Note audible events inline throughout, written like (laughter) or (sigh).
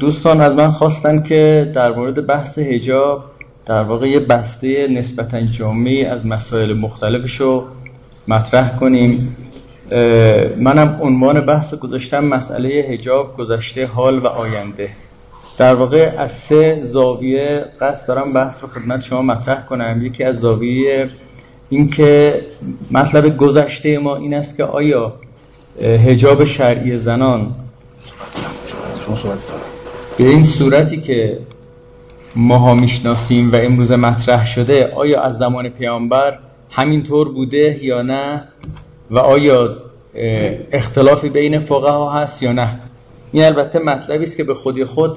دوستان از من خواستن که در مورد بحث هجاب در واقع یه بسته نسبتا جامعی از مسائل مختلفش رو مطرح کنیم. منم عنوان بحث گذاشتم مسئله هجاب گذشته حال و آینده. در واقع از سه زاویه قصد دارم بحث رو خدمت شما مطرح کنم. یکی از زاویه اینکه مطلب گذشته ما این است که آیا هجاب شرعی زنان به این صورتی که ماها می‌شناسیم و امروز مطرح شده آیا از زمان پیامبر همینطور بوده یا نه؟ و آیا اختلافی بین فقها هست یا نه؟ این البته مطلبی است که به خودی خود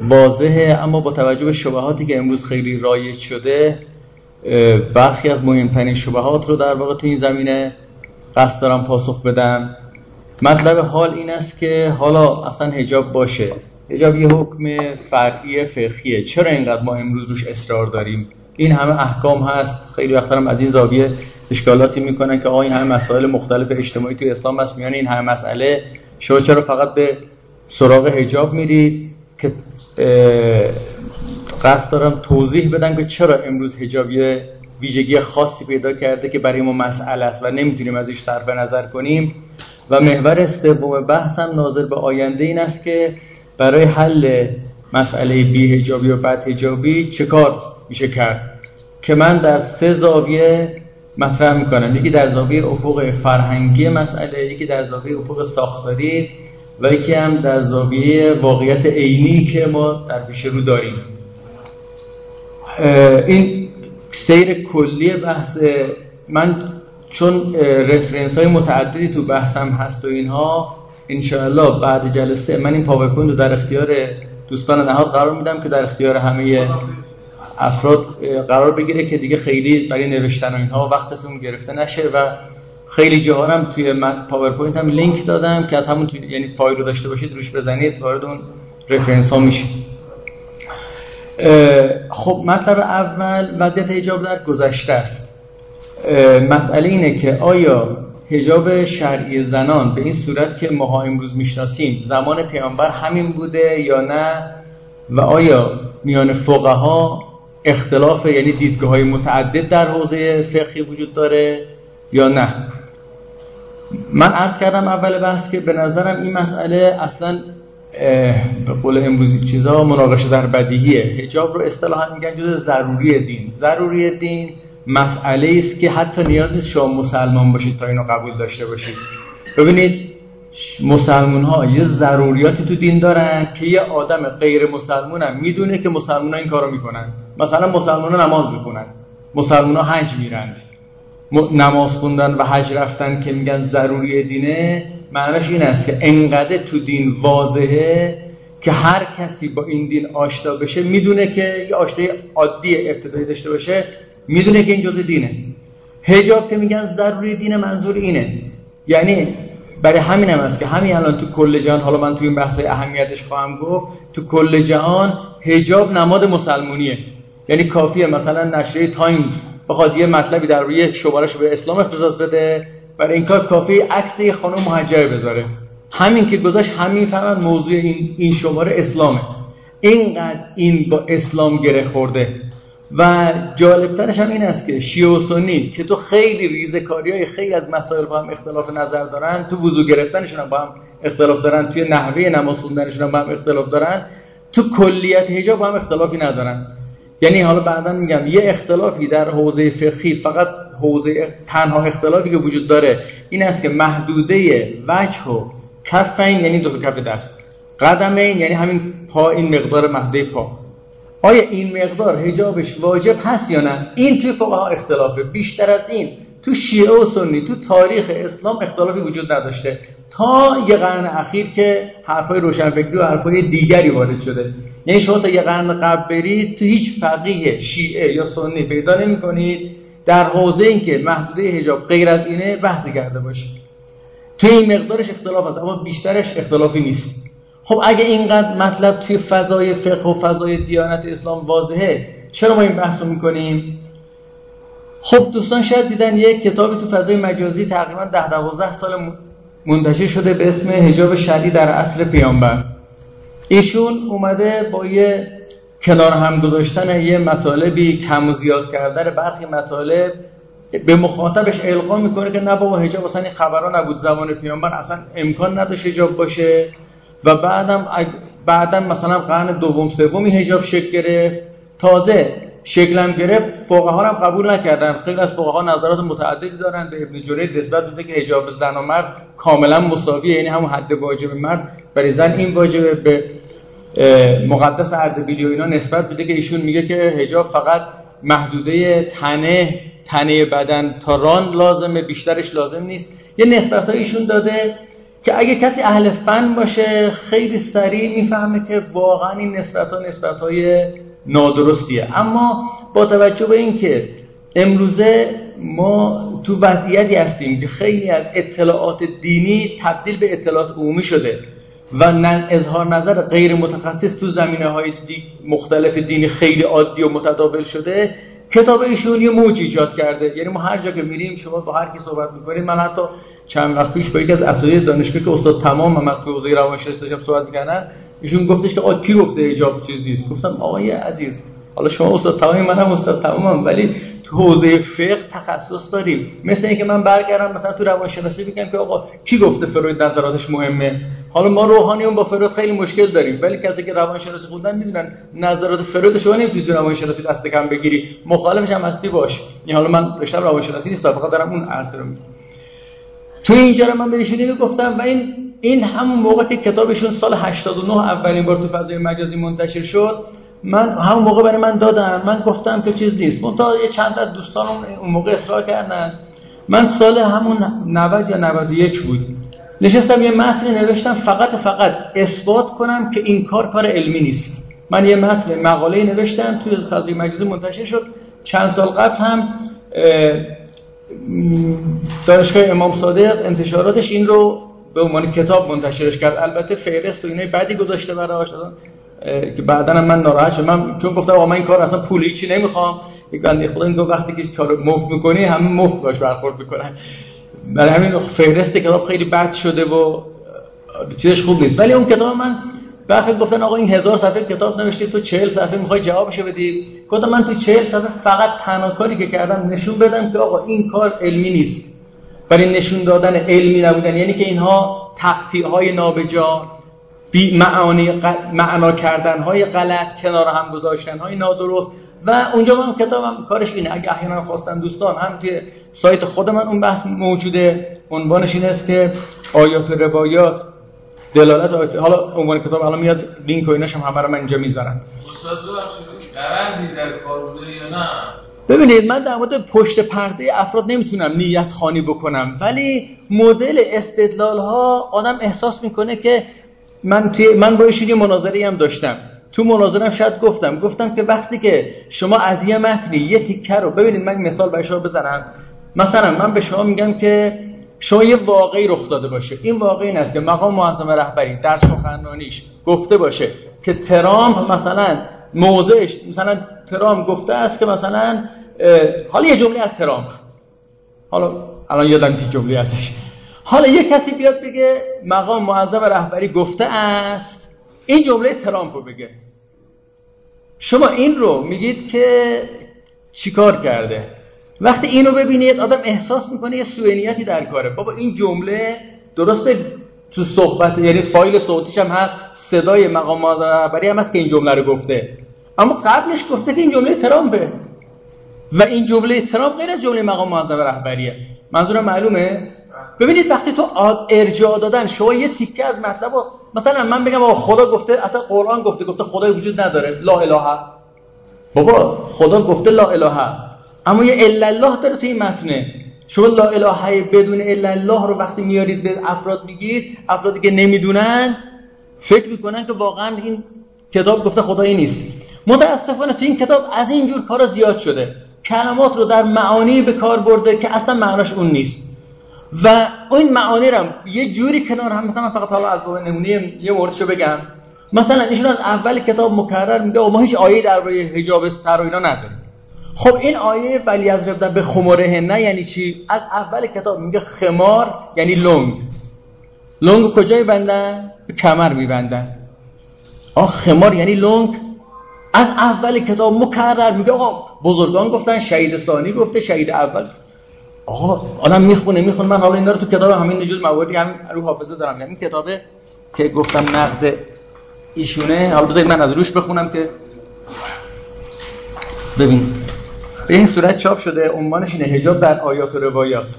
واضحه اما با توجه به شبهاتی که امروز خیلی رایج شده برخی از مهمترین شبهات رو در واقع تو این زمینه قصد دارم پاسخ بدم. مطلب حال این است که حالا اصلا هجاب باشه. هجاب یه حکم فرعی فقهیه. چرا اینقدر ما امروز روش اصرار داریم؟ این همه احکام هست. خیلی وقت از این زاویه اشکالاتی می‌کنن که آقا این همه مسائل مختلف اجتماعی توی اسلام هست. میان این همه مسئله شما چرا فقط به سراغ هجاب میرید که قصد دارم توضیح بدم که چرا امروز هجاب یه ویژگی خاصی پیدا کرده که برای ما مسئله است و نمی‌تونیم ازش صرف نظر کنیم. و محور سوم بحثم ناظر به آینده این است که برای حل مسئله بی هجابی و بد هجابی چه کار میشه کرد؟ که من در سه زاویه مطرح می‌کنم. یکی در زاویه افق فرهنگی مسئله یکی در زاویه افق ساختاری و یکی هم در زاویه واقعیت عینی که ما در پیش رو داریم. این سیر کلی بحث من چون reference های متعددی تو بحثم هست و اینها انشاءالله بعد جلسه من این پاورپوینت رو در اختیار دوستان نهاد قرار میدم که در اختیار همه افراد قرار بگیره که دیگه خیلی برای نوشتن و اینها وقتتون گرفته نشه و خیلی جاها هم توی پاورپوینت هم لینک دادم که از همون توی یعنی فایل رو داشته باشید روش بزنید وارد اون رفرنس ها میشید خب مطلب اول وضعیت حجاب در گذشته است. مسئله اینه که آیا حجاب شرعی زنان به این صورت که ما امروز می‌شناسیم زمان پیامبر همین بوده یا نه؟ و آیا میان فقها اختلاف یعنی دیدگاه های متعدد در حوزه فقهی وجود داره یا نه؟ من عرض کردم اول بحث که به نظرم این مسئله اصلا به قول امروزی چیزا مناقشه در بدیهیه. حجاب رو اصطلاحا میگن جز ضروری دین. ضروری دین مسئله است که حتی نیاز نیست شما مسلمان باشید تا اینو قبول داشته باشید. ببینید مسلمون ها یه ضروریاتی تو دین دارن که یه آدم غیر مسلمون هم می‌دونه که مسلمون ها این کارو می‌کنن. مثلا مسلمان ها نماز می‌خونن. مسلمون ها حج میرند نماز خوندن و حج رفتن که میگن ضروری دینه معناش این است که انقدر تو دین واضحه که هر کسی با این دین آشنا بشه می‌دونه که یه آشنایی عادی ابتدایی داشته باشه می‌دونه که این جزء دینه هجاب که میگن ضروری دین منظور اینه. یعنی برای همین هم است که همین الان تو کل جهان حالا من تو این بحث اهمیتش خواهم گفت تو کل جهان هجاب نماد مسلمونیه یعنی کافیه مثلا نشریه تایمز بخواد یه مطلبی در روی یک شمارش به اسلام اختصاص بده برای این کار کافی عکس یه خانم مهاجره بذاره. همین که گذاشت همین فهمن موضوع این این شماره اسلامه. اینقدر این با اسلام گره خورده. و جالبترش هم این است که شیعه و سنی که تو خیلی ریزه کاری های خیلی از مسائل با هم اختلاف نظر دارن تو وضو گرفتنشون هم با هم اختلاف دارن توی نحوه نماز خوندنشون هم با هم اختلاف دارن تو کلیت حجاب با هم اختلافی ندارن. یعنی حالا بعدا میگم یه اختلافی در حوزه فقهی فقط حوزه تنها اختلافی که وجود داره این است که محدوده وجه و کفین یعنی دو کف دست. قدمین یعنی همین پا این مقدار محدوده پا. آیا این مقدار هجابش واجب هست یا نه؟ این توی فقها اختلافه. بیشتر از این تو شیعه و سنی تو تاریخ اسلام اختلافی وجود نداشته. تا یه قرن اخیر که حرفای روشنفکری و حرفای دیگری وارد شده. یعنی شما تا یه قرن قبل برید تو هیچ فقیه شیعه یا سنی پیدا نمی کنید در حوزه این که محدوده حجاب غیر از اینه بحث کرده باشه توی این مقدارش اختلاف هست اما بیشترش اختلافی نیست. خب اگه اینقدر مطلب توی فضای فقه و فضای دیانت اسلام واضحه چرا ما این بحث رو می‌کنیم؟ خب دوستان شاید دیدن یک کتابی تو فضای مجازی تقریبا ده دوازده سال منتشر شده به اسم حجاب شرعی در اصل پیامبر. ایشون اومده با یه کنار هم گذاشتن یه مطالبی کم و زیاد کردن برخی مطالب به مخاطبش القا می‌کنه که نه بابا حجاب اصلا خبرها نبود زمان پیامبر اصلا امکان نداشت حجاب باشه. و بعدم بعدم مثلا قرن دوم سومی حجاب شکل گرفت. تازه شکلم گرفت فقها هم قبول نکردن. خیلی از فقها نظرات متعددی دارن. به ابن جرید نسبت بوده که حجاب زن و مرد کاملا مساویه یعنی همون حد واجب مرد. برای زن این واجبه. به مقدس اردبیلی و اینا نسبت بوده که ایشون میگه که حجاب فقط محدوده تنه تنه بدن تا ران لازمه بیشترش لازم نیست. یه نسبت ایشون داده. که اگه کسی اهل فن باشه خیلی سریع می‌فهمه که واقعا این نسبت ها نسبت های نادرستیه. اما با توجه به اینکه امروزه ما تو وضعیتی هستیم که خیلی از اطلاعات دینی تبدیل به اطلاعات عمومی شده و اظهار نظر غیر متخصص تو زمینه های مختلف دینی خیلی عادی و متداول شده کتاب ایشون یه موج ایجاد کرده. یعنی ما هر جا که میریم شما با هر کی صحبت می‌کنید. من حتی چند وقت پیش با یکی از اساتید دانشگاه که استاد تمام هم از حوزه روانشناسی داشتم صحبت می‌کنن ایشون گفتش که آقا کی گفته ایجاب چیز نیست؟ گفتم آقای عزیز حالا شما استاد تمام منم استاد تمامم ولی تو حوزه فقه تخصص داریم. مثل اینکه من برگردم مثلا تو روانشناسی بگم که آقا کی گفته فروید نظراتش مهمه؟ حالا ما روحانیون با فروید خیلی مشکل داریم ولی کسی که روانشناسی خوندن می‌دونن نظرات فروید شما نمی‌تونی تو روانشناسی دست کم بگیری. مخالفش هم هستی باش. این حالا من رشته روانشناسی نیست فقط دارم اون عرض رو میگم. تو اینجا رو من بهشون اینو گفتم و این این همون موقع که کتابشون سال 89 اولین بار تو فضای مجازی منتشر شد من همون موقع برای من دادن من گفتم که چیز نیست. تا یه چند از دوستان اون موقع اصرار کردن. من سال همون 90 یا 91 بود. نشستم یه متن نوشتم فقط فقط اثبات کنم که این کار کار علمی نیست. من یه متن مقاله نوشتم توی فضای مجازی منتشر شد. چند سال قبل هم دانشگاه امام صادق انتشاراتش این رو به عنوان کتاب منتشرش کرد. البته فهرست و اینای بعدی گذاشته براش که بعدا من ناراحت شدم. من چون گفتم آقا من این کار اصلا پول هیچی نمی‌خوام؟ یک بنده خدا این وقتی که کار مفت می‌کنی همه مفت باش برخورد می‌کنن. برای همین فهرست کتاب خیلی بد شده و چیزش خوب نیست. ولی اون کتاب من بعد گفتن آقا این هزار صفحه کتاب نوشتی تو چهل صفحه می‌خوای جوابشو بدی؟ گفتم من تو چهل صفحه فقط تنها که کردم نشون بدم که آقا این کار علمی نیست. برای نشون دادن علمی نبودن. یعنی که اینها تخطیع های نابجا. بی معانی معنا کردن های غلط کنار هم گذاشتن های نادرست. و اونجا من کتابم کارش اینه. اگه احیانا خواستن دوستان هم که سایت خود من اون بحث موجوده. عنوانش این است که آیات و روایات. دلالت آیات. حالا عنوان کتاب حالا میاد لینک و ایناش هم همه رو من اینجا می‌ذارم. استاد در کار یا نه؟ ببینید من در مورد پشت پرده افراد نمی‌تونم نیت خانی بکنم. ولی مدل استدلال ها آدم احساس می‌کنه که من توی من با ایشون یه مناظری هم داشتم. تو مناظرم شاید گفتم. گفتم که وقتی که شما از یه متنی یه تیکه رو ببینید من مثال برای شما بزنم. مثلا من به شما میگم که شما یه واقعی رخ داده باشه. این واقعی این است که مقام معظم رهبری در سخنرانیش گفته باشه که ترامپ مثلا موضعش مثلا ترامپ گفته است که مثلا حالا یه جمله از ترامپ. حالا الان یادم چه جمله ازش. حالا یه کسی بیاد بگه مقام معظم رهبری گفته است. این جمله ترامپ رو بگه. شما این رو میگید که چیکار کرده؟ وقتی اینو ببینید آدم احساس می‌کنه یه سوینیتی در کاره. بابا این جمله درسته تو صحبت یعنی فایل صوتیش هم هست صدای مقام معظم رهبری هم هست که این جمله رو گفته. اما قبلش گفته که این جمله ترامپه. و این جمله ترامپ غیر از جمله مقام معظم رهبریه. منظورم معلومه؟ ببینید وقتی تو ارجاع دادن شما یه تیکه از مطلب مثلا من بگم آقا خدا گفته اصلا قرآن گفته گفته خدای وجود نداره لا اله. بابا خدا گفته لا اله. اما یه الا الله داره تو این متنه. شما لا اله بدون الا الله رو وقتی میارید به افراد میگید افرادی که نمی‌دونن فکر می‌کنن که واقعا این کتاب گفته خدایی نیست. متاسفانه تو این کتاب از این جور کارا زیاد شده. کلمات رو در معانی به کار برده که اصلا معناش اون نیست. و این معانی رو یه جوری کنار هم مثلا فقط حالا از نمونه یه موردشو بگم. مثلا ایشون از اول کتاب مکرر میگه ما هیچ آیه درباره حجاب سر و اینا نداریم. خب این آیه ولی از رفتن به خماره نه یعنی چی؟ از اول کتاب میگه خمار یعنی لنگ. لنگ کجای بندن؟ به کمر میبندن. آخ خمار یعنی لنگ؟ از اول کتاب مکرر میگه آقا بزرگان گفتن شهید ثانی گفته شهید اول. آقا آدم می‌خونه می‌خونه. من حالا این رو تو کتاب همین نجود مواردی همین رو حافظه دارم. یعنی کتابه که گفتم نقد ایشونه. حالا بذارید من از روش بخونم که ببین. به این صورت چاپ شده عنوانش اینه حجاب در آیات و روایات.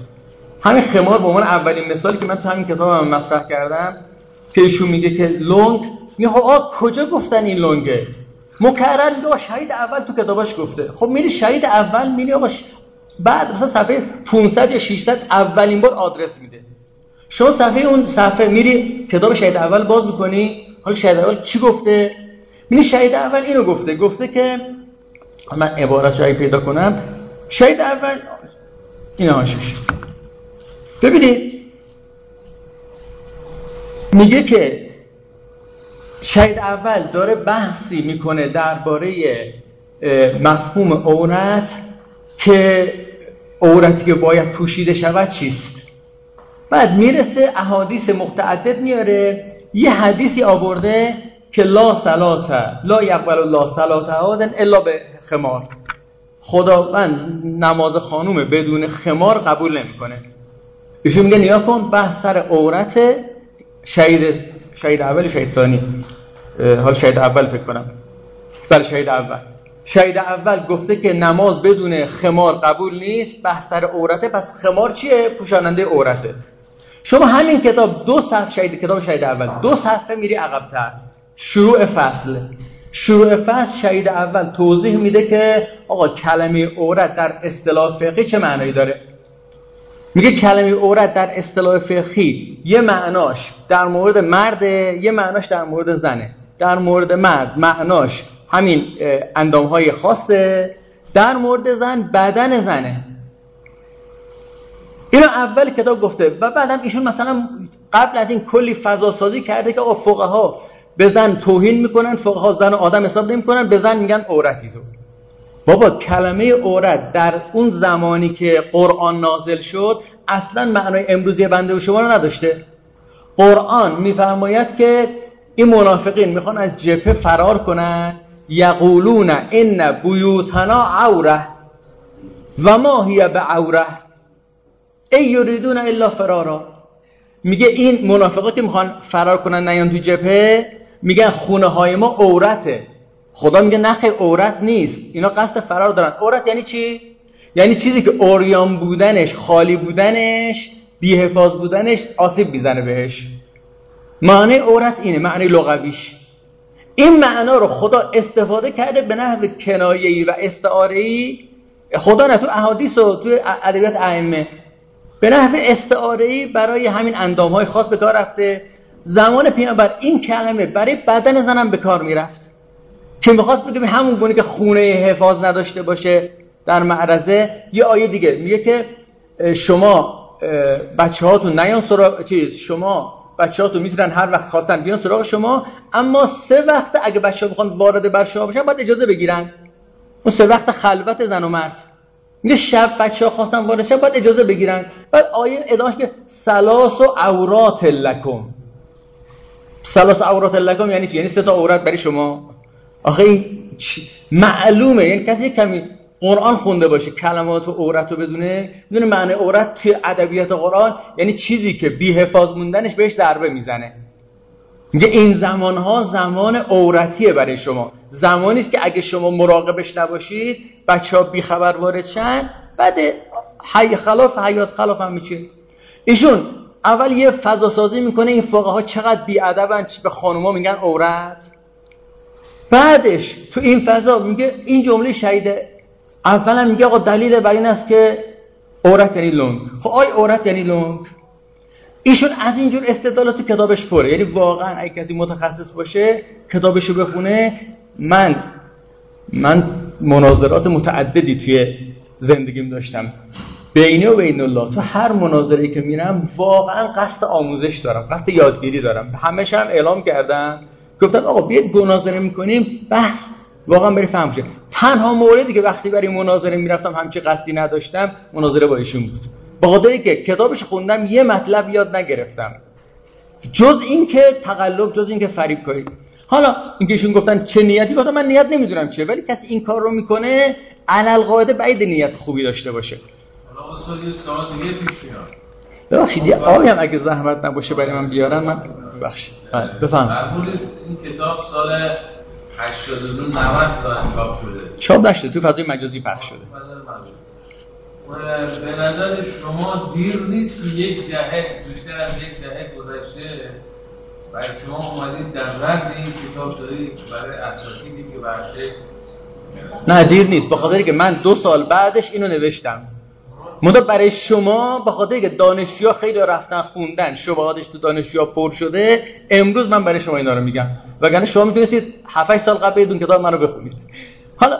همین خمار به عنوان اولین مثالی که من تو همین کتاب هم مطرح کردم که ایشون میگه که لونگ میگه آقا کجا گفتن این لونگه؟ مکرر میگه شهید اول تو کتاباش گفته. خب میری شهید اول میری آقا بعد مثلا صفحه 500 یا 600 اولین بار آدرس میده. شما صفحه اون صفحه میری کتاب شهید اول باز می‌کنی. حالا شهید اول چی گفته؟ میری شهید اول اینو گفته. گفته که من عبارت جایی پیدا کنم شهید اول این هاشش ببینید میگه که شهید اول داره بحثی می‌کنه درباره مفهوم عورت که عورتی که باید پوشیده شود چیست؟ بعد می‌رسه احادیث متعدد میاره یه حدیثی آورده که لا صلات لا یقبل الله صلات هازن الا به خمار. خداوند نماز خانوم بدون خمار قبول نمی‌کنه. ایشون میگه نیا کن بحث سر عورت شهید شهید اول شهید ثانی. حال شهید اول فکر کنم. بله شهید اول. شهید اول گفته که نماز بدون خمار قبول نیست بحث سر عورته پس خمار چیه؟ پوشاننده عورته. شما همین کتاب دو صفحه شهید کتاب شهید اول دو صفحه میری عقبتر. شروع فصل. شروع فصل شهید اول توضیح میده که آقا کلمه عورت در اصطلاح فقهی چه معنایی داره؟ میگه کلمه عورت در اصطلاح فقهی یه معناش در مورد مرد یه معناش در مورد زنه. در مورد مرد معناش همین اندام های خاصه در مورد زن بدن زنه. اینو اول کتاب گفته و بعدم ایشون مثلا قبل از این کلی فضا سازی کرده که آقا فقها به زن توهین می‌کنن فقها زن آدم حساب نمی‌کنن به زن میگن عورتی تو بابا کلمه عورت در اون زمانی که قرآن نازل شد اصلا معنای امروزی بنده و شما رو نداشته. قرآن میفرماید که این منافقین می‌خوان از جبهه فرار کنن یقولون ان بیوتنا عوره و ما هی به عوره. ای یریدون الا فرارا. میگه این منافقا که می‌خوان فرار کنن نیان تو جبهه. میگن خونه های ما عورته. خدا میگه نخه عورت نیست. اینا قصد فرار دارن. عورت یعنی چی؟ یعنی چیزی که اوریان بودنش خالی بودنش بیحفاظ بودنش آسیب می‌زنه بهش. معنی عورت اینه معنی لغویش. این معنا رو خدا استفاده کرده به نحو کنایه‌ای و استعاره‌ای. خدا نه تو احادیث و تو ادبیات ائمه. به نحو استعاره‌ای برای همین اندام‌های خاص به کار رفته. زمان پیامبر این کلمه برای بدن زنم به کار می‌رفت. که می‌خواست بگه همون گونه که خونه حفاظ نداشته باشه در معرضه یه آیه دیگه میگه که شما بچه هاتون نیان سراغ چیز شما بچه هاتون می‌تونن هر وقت خواستن بیان سراغ شما اما سه وقت اگه بچه ها بخوان وارد بر شما بشن باید اجازه بگیرن. اون سه وقت خلوت زن و مرد. میگه شب بچه ها خواستن وارد شن باید اجازه بگیرن. بعد آیه ادامش که سلاس و عورات لکم. سلاس عورات لکم یعنی چی؟ یعنی سه تا عورت برای شما. آخه این معلومه. یعنی کسی کمی قرآن خونده باشه کلمات و عورت رو بدونه. بدونه معنی عورت توی ادبیات قرآن یعنی چیزی که بی حفاظ موندنش بهش ضربه می‌زنه. میگه این زمان ها زمان عورتیه برای شما. زمانی است که اگه شما مراقبش نباشید بچه ها بی خبر وارد شن. بعد حی خلاف حیات خلاف هم میشه ایشون اول یه فضا سازی می‌کنه این فقه ها چقدر بی ادبن به خانوما میگن عورت. بعدش تو این فضا میگه این جمله شهید اولا میگه آقا دلیل بر این است که عورت یعنی لنگ. خب آی عورت یعنی لنگ. ایشون از اینجور استدلالات کتابش پره. یعنی واقعا اگه کسی متخصص باشه کتابشو بخونه. من من مناظرات متعددی توی زندگیم داشتم. بینه و بین الله. تو هر مناظری که میرم واقعا قصد آموزش دارم. قصد یادگیری دارم. همش هم اعلام کردم گفتم آقا بیاید مناظره می‌کنیم. بحث واقعا بری فهم شه. تنها موردی که وقتی برای مناظره می‌رفتم همچی قصدی نداشتم مناظره با ایشون بود. با که کتابش خوندم یه مطلب یاد نگرفتم. جز اینکه تقلب جز اینکه فریب کنید حالا اینکه ایشون گفتن چه نیتی گفتم من نیت نمی‌دونم چیه ولی کسی این کار رو می‌کنه علل قاعده بعید نیت خوبی داشته باشه. ببخشید یه آبی هم اگه زحمت نباشه برای من بیارم من ببخشید. بله بفهم این کتاب سال 89 90 تا چاپ شده. چاپ نشده تو فضای مجازی پخش شده. به نظر شما دیر نیست که یک دهه بیشتر از یک دهه گذشته و شما اومدید در رد این کتاب دارید برای اساتیدی که برشه نه دیر نیست. به خاطری که من دو سال بعدش اینو نوشتم. مدا برای شما به خاطر که دانشجوها خیلی رفتن خوندن شبهاتش تو دانشجوها پر شده امروز من برای شما اینا رو میگم. وگرنه شما می‌تونستید 7 سال قبل بدون کتاب منو بخونید. حالا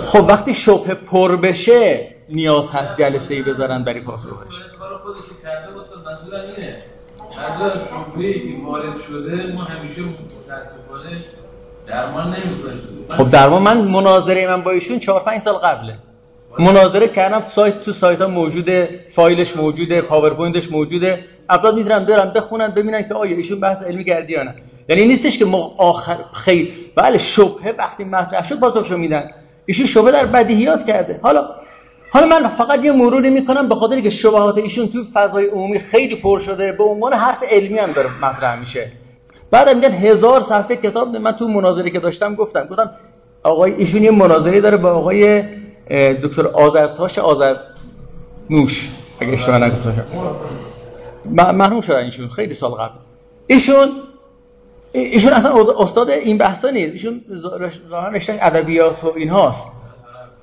خب وقتی شبهه پر بشه نیاز هست جلسه ای بذارن برای پاسخش. باشه منظورم اینه. منظورم شبهه‌ای که وارد شده ما همیشه متاسفانه درمان خب در واقع من مناظره من با ایشون 4 5 سال قبله. مناظره کردم سایت تو سایت ها موجوده فایلش موجوده پاورپوینتش موجوده. افراد می‌تونن برن بخونن ببینن که آیا ایشون بحث علمی کردی یا نه. یعنی نیستش که ما آخر خیر بله شبهه وقتی مطرح شد پاسخشو میدن. ایشون شبهه در بدیهیات کرده. حالا حالا من فقط یه مروری می‌کنم به خاطر که شبهات ایشون تو فضای عمومی خیلی پر شده به عنوان حرف علمی هم داره مطرح میشه. بعد میگن هزار صفحه کتاب. من تو مناظره که داشتم گفتم. گفتم آقای ایشون یه مناظره داره با آقای دکتر آذرتاش آذر نوش اگه اشتباه نگفته باشم م- مرحوم شدن ایشون. خیلی سال قبل. ایشون ایشون اصلا استاد این بحثا نیست. ایشون ظاهرا رشته ادبیات و اینهاست.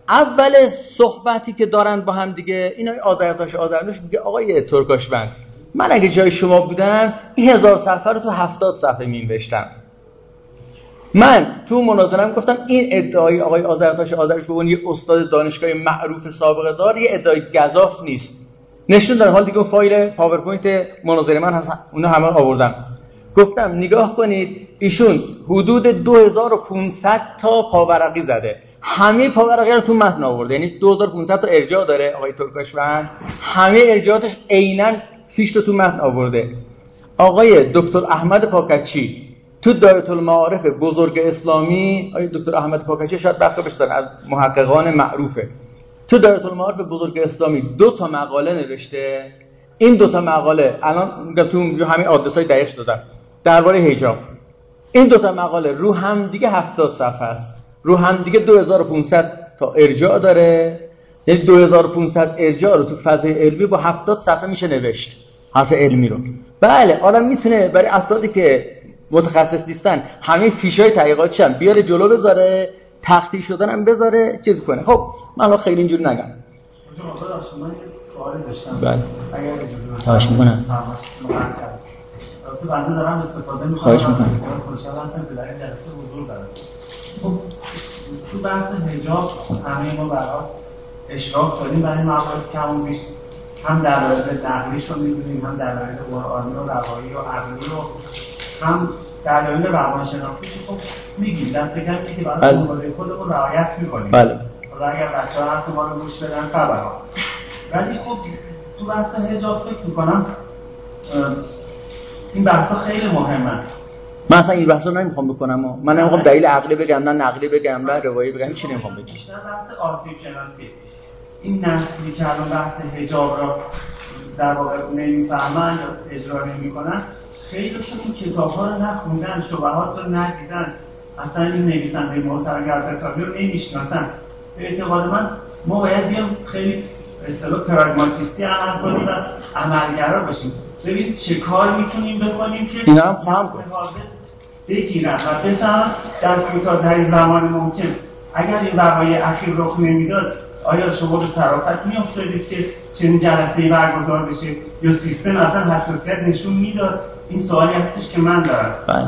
اول صحبتی که دارن با هم دیگه اینا آذرتاش آذرنوش میگه آقای ترکاشبند من اگه جای شما بودم این هزار صفحه رو تو هفتاد صفحه مینوشتم. من تو مناظرم گفتم این ادعای آقای آذرتاش آذرنوش به یه استاد دانشگاه معروف سابقه دار یه ادعای گزاف نیست. نشون دارم حال دیگه فایل پاورپوینت مناظره من هست. اونا همه آوردم. گفتم نگاه کنید ایشون حدود 2500 تا پاورقی زده. همه پاورقی رو تو متن آورده. یعنی 2500 تا ارجاع داره آقای ترکاشوند همه ارجاعاتش عینا فیش رو تو متن آورده. آقای دکتر احمد پاکتچی تو دایره المعارف بزرگ اسلامی آقای دکتر احمد پاکتچی شاید بخیر بشتن از محققان معروفه. تو دایره المعارف بزرگ اسلامی دو تا مقاله نوشته. این دو تا مقاله الان میگم تو همین آدرس های دقیقش دادم. درباره حجاب. این دو تا مقاله رو هم دیگه 70 صفحه است. رو هم دیگه 2500 تا ارجاع داره. یعنی 2500 ارجاع رو تو فضای علمی با 70 صفحه میشه نوشت حرف علمی رو. بله آدم می‌تونه برای افرادی که متخصص نیستن همه فیشای تحقیقاتش هم بیاره جلو بذاره تختی شدن هم بذاره چیز کنه. خب من خیلی اینجوری نگم. بله. خواهش می‌کنم. بنده دارم استفاده می‌کنم. خواهش می‌کنم. بسیار خوشحال هستم که در این جلسه حضور دارم. خب تو بحث حجاب همه ما برای اشراف داریم برای مباحث کم بیش. هم دلایل نقلیش رو می‌دونیم هم دلایل قرآنی و روایی و عقلی و هم دلایل روانشناختی که خب میگیم. دست کمی که برای بله. مبارزه خودمون رعایت می‌کنیم. بله. حالا اگر بچه ها حرف ما رو گوش بدن خبرها. ولی خب تو بحث هجاب فکر می‌کنم این بحث خیلی مهمه. من اصلا این بحث رو نمی‌خوام بکنم. و من نمی‌خوام دلیل عقلی بگم نه نقلی بگم نه روایی بگم چی نمی‌خوام بگم. بیشتر بحث آسیب شناسی این نسلی که الان بحث هجاب را در واقع نمی‌فهمن یا اجرا نمی‌کنن خیلیشون این کتاب ها رو نخوندن شبهات رو ندیدن اصلا این نویسنده محترم گزتابی رو نمی‌شناسن. به اعتقاد من ما باید بیام خیلی اصطلاح پراگماتیستی عمل کنیم و عملگرا باشیم. ببین چه کار می‌تونیم بکنیم که اینا هم خواهم بگیرن و بفهم در کوتاه‌ترین زمان ممکن. اگر این وقایع اخیر رخ نمی‌داد آیا شما به صرافت میافتادید که چنین جلسه برگزار بشه یا سیستم اصلا حساسیت نشون می‌داد؟ این سوالی هستش که من دارم. بله.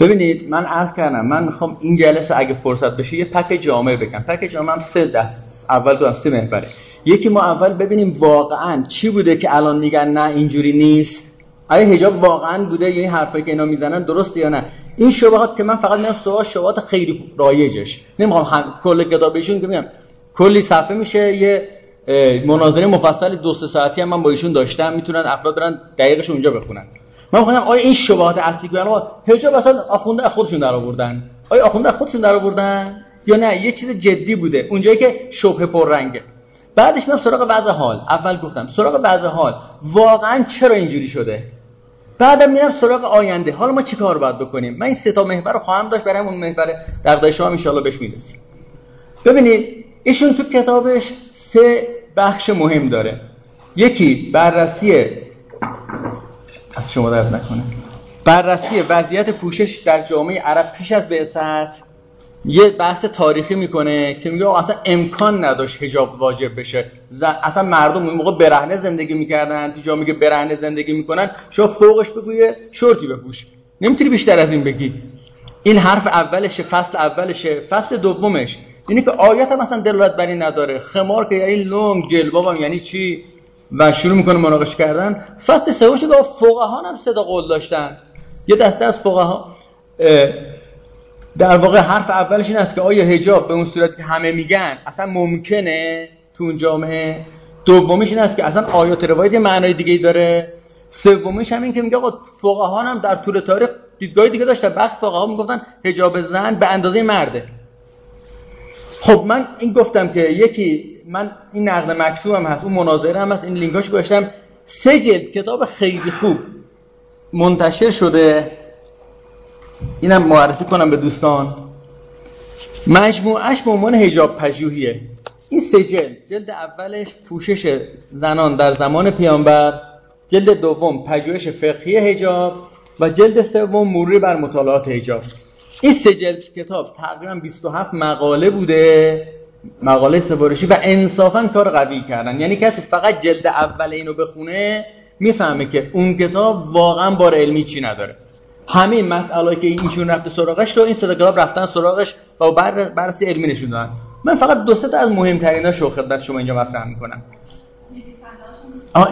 ببینید من عرض کردم من می‌خوام این جلسه اگه فرصت بشه یه پک جامعه بگم. پک جامعه هم سه دست اول دو سه محوره. یکی ما اول ببینیم واقعا چی بوده که الان میگن نه اینجوری نیست. آیا حجاب واقعا بوده؟ یا این حرفایی که اینا می‌زنن درسته یا نه؟ این شبهات که من فقط میرم سوال شبهات خیلی رایجش. نمی‌خوام هم کل کتابشون که میگم. کلی صفحه میشه. یه مناظره مفصل دو سه ساعتی هم من با ایشون داشتم. می‌تونن افراد برن دقیقش اونجا بخونن. من می‌خوام آیا این شبهات اصلی که حجاب اصلا آخونده خودشون در آوردن؟ آیا آخونده خودشون در آوردن؟ یا نه یه چیز جدی بوده. اونجایی که شبهه پررنگه. بعدش میام سراغ بعض حال. اول گفتم سراغ بعض حال. واقعا چرا اینجوری شده؟ بعدم میرم سراغ آینده. حالا ما چیکار باید بکنیم؟ من این سه تا محور رو خواهم داشت. برای اون محور در شما ان بهش می‌رسیم. ببینید ایشون تو کتابش سه بخش مهم داره. یکی بررسی از شما درد نکنه. بررسی وضعیت پوشش در جامعه عرب پیش از بعثت یه بحث تاریخی می‌کنه که میگه اصلا امکان نداشت حجاب واجب بشه. اصلا مردم اون موقع برهنه زندگی می‌کردن تو جامعه برهنه زندگی می‌کنن شما فوقش بگوی شورتی بپوش. نمی‌تونی بیشتر از این بگی. این حرف اولشه فصل اولشه فصل دومش. اینه که آیت هم اصلا دلالت بر این نداره. خمار که یعنی لنگ جلباب یعنی چی؟ و شروع می‌کنه مناقشه کردن. فصل که فقها هم صدا قول داشتن. یه دسته از فقها در واقع حرف اولش این است که آیا حجاب به اون صورتی که همه میگن اصلا ممکنه تو اون جامعه؟ دومیش این است که اصلا آیات روایت یه معنای دیگه ای داره. سومیش هم این که میگه آقا فقها هم در طول تاریخ دیدگاه دیگه داشتن. بخش فقها می‌گفتن حجاب زن به اندازه مرده. خب من این گفتم که یکی من این نقد مکتوب هم هست اون مناظره هم هست این لینکاش گذاشتم. سه جلد کتاب خیلی خوب منتشر شده. اینم معرفی کنم به دوستان. مجموعش به عنوان هجاب پژوهیه. این سه جلد جلد اولش پوشش زنان در زمان پیامبر جلد دوم پژوهش فقهی هجاب و جلد سوم مروری بر مطالعات هجاب این سه جلد کتاب تقریبا 27 مقاله بوده مقاله سفارشی و انصافا کار قوی کردن. یعنی کسی فقط جلد اول اینو بخونه می‌فهمه که اون کتاب واقعا بار علمی چی نداره. همه مسئله که اینشون رفته سراغش رو این صدا کتاب رفتن سراغش و بر بررسی علمی نشون دادن. من فقط دو تا از مهمتریناشو خدمت شما اینجا مطرح می‌کنم.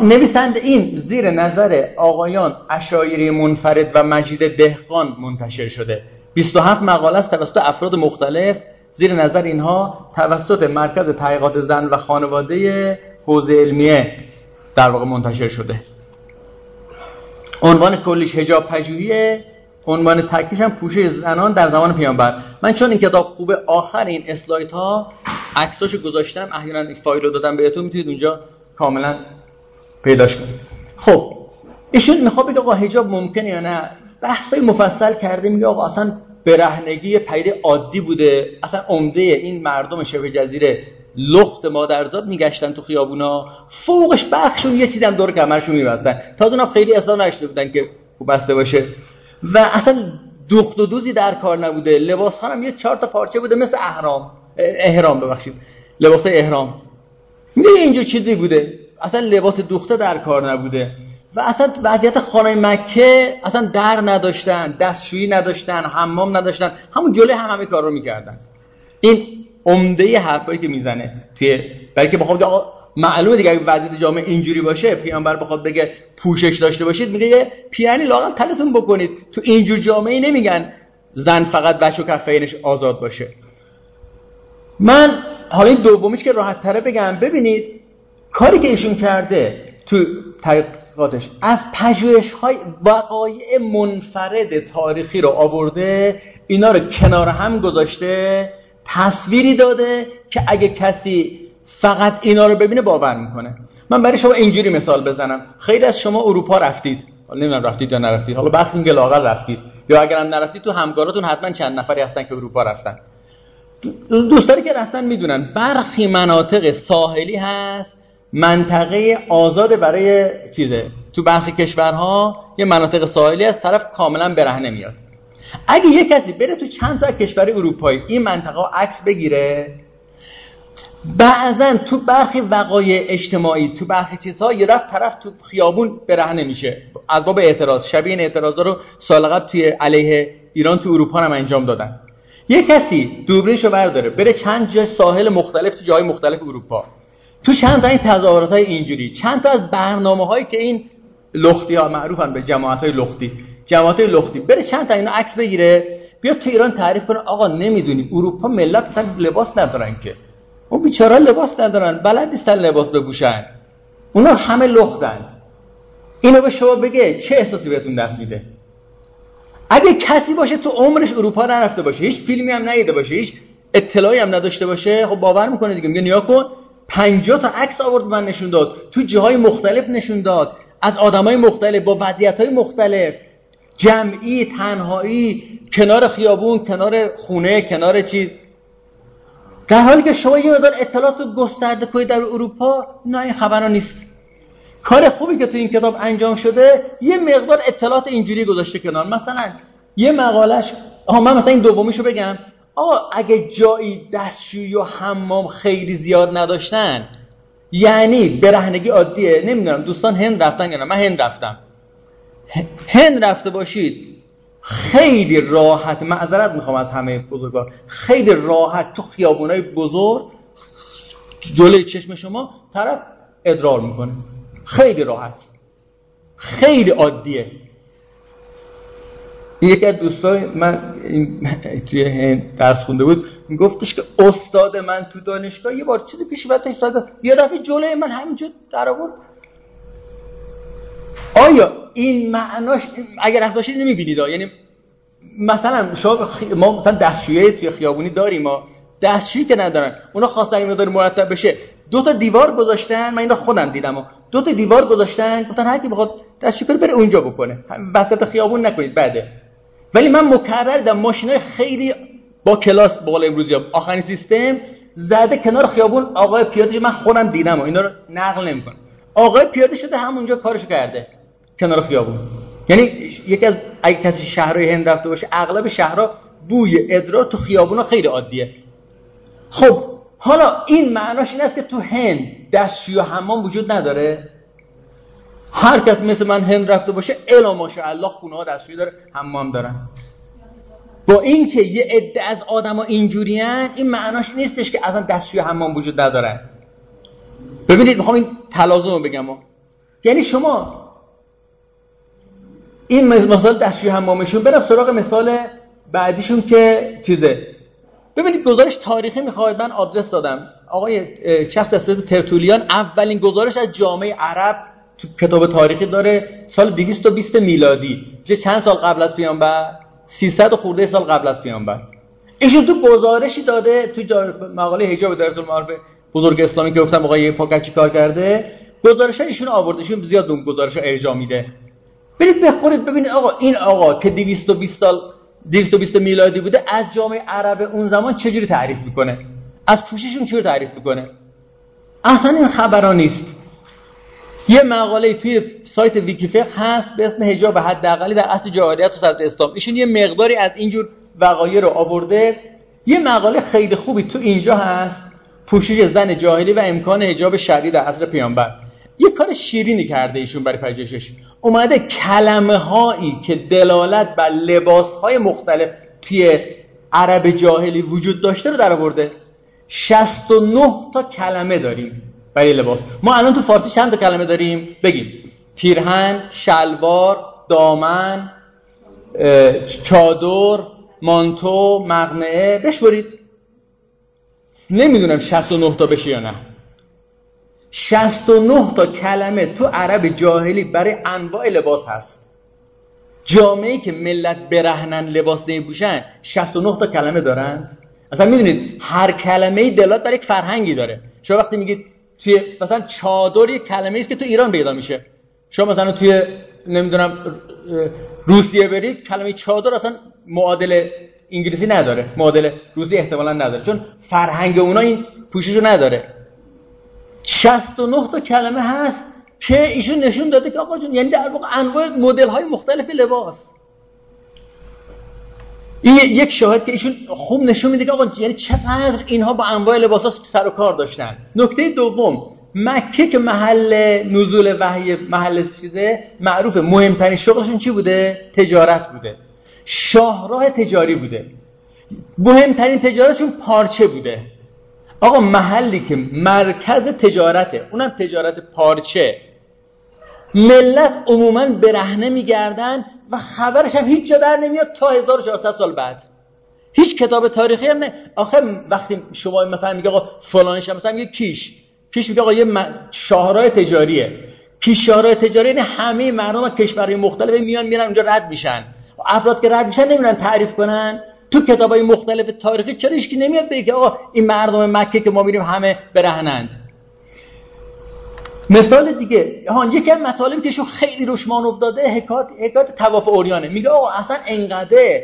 نویسنده این زیر نظر آقایان اشایری منفرد و مجید دهقان منتشر شده. 27 مقاله است توسط افراد مختلف. زیر نظر اینها توسط مرکز تحقیقات زن و خانواده حوزه علمیه در واقع منتشر شده. عنوان کلیش هجاب پژوهیه عنوان تکلیش هم پوشه زنان در زمان پیامبر. من چون این کتاب خوبه آخر این اسلایت ها عکساشو گذاشتم احیانا این فایل رو دادم بهتون می‌تونید اونجا کاملا پیداش کنید. خب ایشون می‌خواد بگه آقا حجاب ممکنه یا نه؟ بحثای مفصل کرده میگه آقا اصلا برهنگی پیر عادی بوده. اصلا عمده این مردم شبه جزیره لخت مادرزاد میگشتن تو خیابونا. فوقش بخشون یه چیزی هم دور کمرشون میبستن. تا اونا خیلی اصلا نشده بودن که خوب بسته باشه. و اصلا دوخت و دوزی در کار نبوده. لباس هم یه چهار تا پارچه بوده مثل احرام احرام ببخشید. لباس احرام میگه اینجور چیزی بوده؟ اصلا لباس دوخته در کار نبوده. و اصلا وضعیت خانه مکه اصلا در نداشتن دستشویی نداشتن حمام نداشتن همون جلوی هم همه کار رو می‌کردن. این عمده حرفایی که می‌زنه توی بلکه بخواد آقا معلومه دیگه اگه وضعیت جامعه اینجوری باشه پیامبر بخواد بگه پوشش داشته باشید میگه پیانی لاغل تلتون بکنید. تو اینجور جامعه نمیگن زن فقط بچه و کفینش آزاد باشه. من حالا این دومیش که راحت تره بگم ببینید کاری که ایشون کرده تو تحقیقاتش از پژوهش های وقایع منفرد تاریخی رو آورده اینا رو کنار هم گذاشته تصویری داده که اگه کسی فقط اینا رو ببینه باور می‌کنه. من برای شما اینجوری مثال بزنم. خیلی از شما اروپا رفتید. حالا نمی‌دونم رفتید یا نرفتید. حالا بخش که لاغر رفتید. یا اگرم نرفتید تو همکاراتون حتما چند نفری هستن که اروپا رفتن. دوستانی که رفتن می‌دونن برخی مناطق ساحلی هست منطقه آزاد برای چیزه. تو برخی کشورها یه مناطق ساحلی هست طرف کاملا برهنه میاد. اگه یه کسی بره تو چند تا کشور اروپایی این منطقه عکس بگیره بعضا تو برخی وقایع اجتماعی تو برخی چیزها یه رفت طرف تو خیابون برهنه میشه. از باب اعتراض شبیه این اعتراضا رو سالقت توی علیه ایران تو اروپا هم انجام دادن. یه کسی دوربینشو برداره بره چند جای ساحل مختلف تو جای مختلف اروپا. تو چند تا این تظاهرات های اینجوری؟ چند تا از برنامه هایی که این لختی ها معروفن به جماعت های لختی جماعت های لختی. بره چند تا اینا عکس بگیره بیا تو ایران تعریف کنه آقا نمی‌دونی اروپا ملت اصلا لباس ندارن که. اون بیچاره لباس ندارن بلد نیستن لباس بپوشن. اونا همه لختن اینو به شما بگه چه احساسی بهتون دست میده؟ اگه کسی باشه تو عمرش اروپا نرفته باشه هیچ فیلمی هم ندیده باشه هیچ اطلاعی هم نداشته باشه خب باور می‌کنه دیگه میگه نیا کن. 50 تا عکس آورد من نشون داد. تو جاهای مختلف نشون داد. از آدمای مختلف با وضعیت مختلف. جمعی تنهایی کنار خیابون کنار خونه کنار چیز. در حالی که شما یه مقدار اطلاعات گسترده کنید در اروپا نه این خبرها نیست. کار خوبی که تو این کتاب انجام شده یه مقدار اطلاعات اینجوری گذاشته کنار. مثلا یه مقالش آها من مثلا این دومیشو بگم. آقا اگه جایی دستشویی و حمام خیلی زیاد نداشتن یعنی برهنگی عادیه. نمی‌دونم دوستان هند رفتن یا نه؟ من هند رفتم. هند رفته باشید خیلی راحت معذرت می‌خوام از همه بزرگان خیلی راحت تو خیابونای بزرگ جلوی چشم شما طرف ادرار می‌کنه. خیلی راحت. خیلی عادیه. یکی از دوستای من توی درس خونده بود گفتش که استاد من تو دانشگاه یه بار چیزی پیش بعد استاد یه دفعه جلوی من همینجور در آورد. آیا این معناش اگر افزاشی نمی‌بینید یعنی مثلا شما ما مثلا دستشویی توی خیابونی داریم ما دستشویی که ندارن اونا خواستن این مقدار مرتب بشه. دو تا دیوار گذاشتن من این رو خودم دیدم دو تا دیوار گذاشتن گفتن هر کی بخواد دستشویی بره اونجا بکنه. وسط خیابون نکنید بعده ولی من مکرر دیدم ماشینای خیلی با کلاس بالا امروزی آخرین سیستم زده کنار خیابون آقای پیاده من خودم دیدم و اینا رو نقل نمی‌کنم. آقای پیاده شده همونجا کارشو کرده کنار خیابون. یعنی یکی از اگه کسی شهرهای هند رفته باشه اغلب شهرها بوی ادرار تو خیابونا خیلی عادیه. خب حالا این معناش این است که تو هند دستشوی و حمام وجود نداره. هر کس مثل من هند رفته باشه الا ماشاءالله خونه ها دستشویی داره حمام دارن. با اینکه یه عده از آدما اینجوریان این معناش نیستش که اصلا دستشوی حمام وجود ندارن ببینید می‌خوام این تلازم رو بگم یعنی شما این مثال دستشوی حمامشون برم سراغ مثال بعدیشون که چیزه. ببینید گزارش تاریخی می‌خواید من آدرس دادم. آقای شخص اسم ترتولیان اولین گزارش از جامعه عرب کتاب تاریخی داره سال 220 میلادی. چه چند سال قبل از پیامبر؟ 300 خورده سال قبل از پیامبر. ایشون تو گزارشی داده تو مقاله حجاب دایره المعارف بزرگ اسلامی که گفتم آقای پاکچی کار کرده؟ گزارش ایشون آورده. ایشون زیاد اون گزارش ارجاع میده. برید بخورید ببینید آقا این آقا که 220 سال 220 میلادی بوده از جامعه عرب اون زمان چجوری تعریف می‌کنه؟ از پوششون چجوری تعریف می‌کنه؟ اصلا این خبران نیست. یه مقاله توی سایت ویکیفق هست به اسم حجاب حداقلی در اصل جاهلیت و صدر اسلام. ایشون یه مقداری از اینجور وقایع رو آورده. یه مقاله خیلی خوبی تو اینجا هست. پوشش زن جاهلی و امکان حجاب شرعی در عصر پیامبر. یه کار شیرینی کرده ایشون برای پژوهشش اومده کلمه هایی که دلالت بر لباس های مختلف توی عرب جاهلی وجود داشته رو در آورده. 69 تا کلمه داریم. برای لباس. ما الان تو فارسی چند تا کلمه داریم؟ بگیم. پیرهن شلوار دامن چادر مانتو مقنعه. بشورید نمی‌دونم 69 تا بشه یا نه. 69 تا کلمه تو عرب جاهلی برای انواع لباس هست. جامعه که ملت برهنن لباس نمیپوشن 69 تا کلمه دارند. اصلا می‌دونید هر کلمه دلات برای یک فرهنگی داره. شما وقتی میگید توی مثلا چادر یک کلمه است که تو ایران پیدا میشه. شما مثلا توی نمی‌دونم روسیه برید کلمه چادر اصلا معادل انگلیسی نداره. معادل روسی احتمالا نداره. چون فرهنگ اونا این پوششو نداره. 69 تا کلمه هست که ایشون نشون داده که آقا جون یعنی در واقع انواع مدل های مختلف لباس. این یک شاهد که ایشون خوب نشون میده که آقا یعنی چقدر اینها با انواع لباس ها سر و کار داشتن؟ نکته دوم مکه که محل نزول وحی محل چیزه معروفه مهمترین شغلشون چی بوده؟ تجارت بوده. شاهراه تجاری بوده. مهمترین تجارتشون پارچه بوده. آقا محلی که مرکز تجارته اونم تجارت پارچه. ملت عموما برهنه میگردن و خبرش هم هیچ جا در نمیاد تا 1400 سال بعد. هیچ کتاب تاریخی هم نه. آخه وقتی شما مثلا میگه آقا فلانش مثلا میگه کیش. کیش میگه آقا یه شاهراه تجاریه. پیشاره تجاری یعنی همه مردم از کشورهای مختلف میان میرن اونجا رد میشن. افراد که رد میشن نمیرن تعریف کنن. تو کتابای مختلف تاریخی چرا هیچ نمیاد بگه که آقا این مردم مکه که ما میریم همه برهنند. مثال دیگه. ها از مطالبی که شو خیلی روشمان افتاده حکایت حکایت طواف اوریانه. میگه آقا اصلا انقدر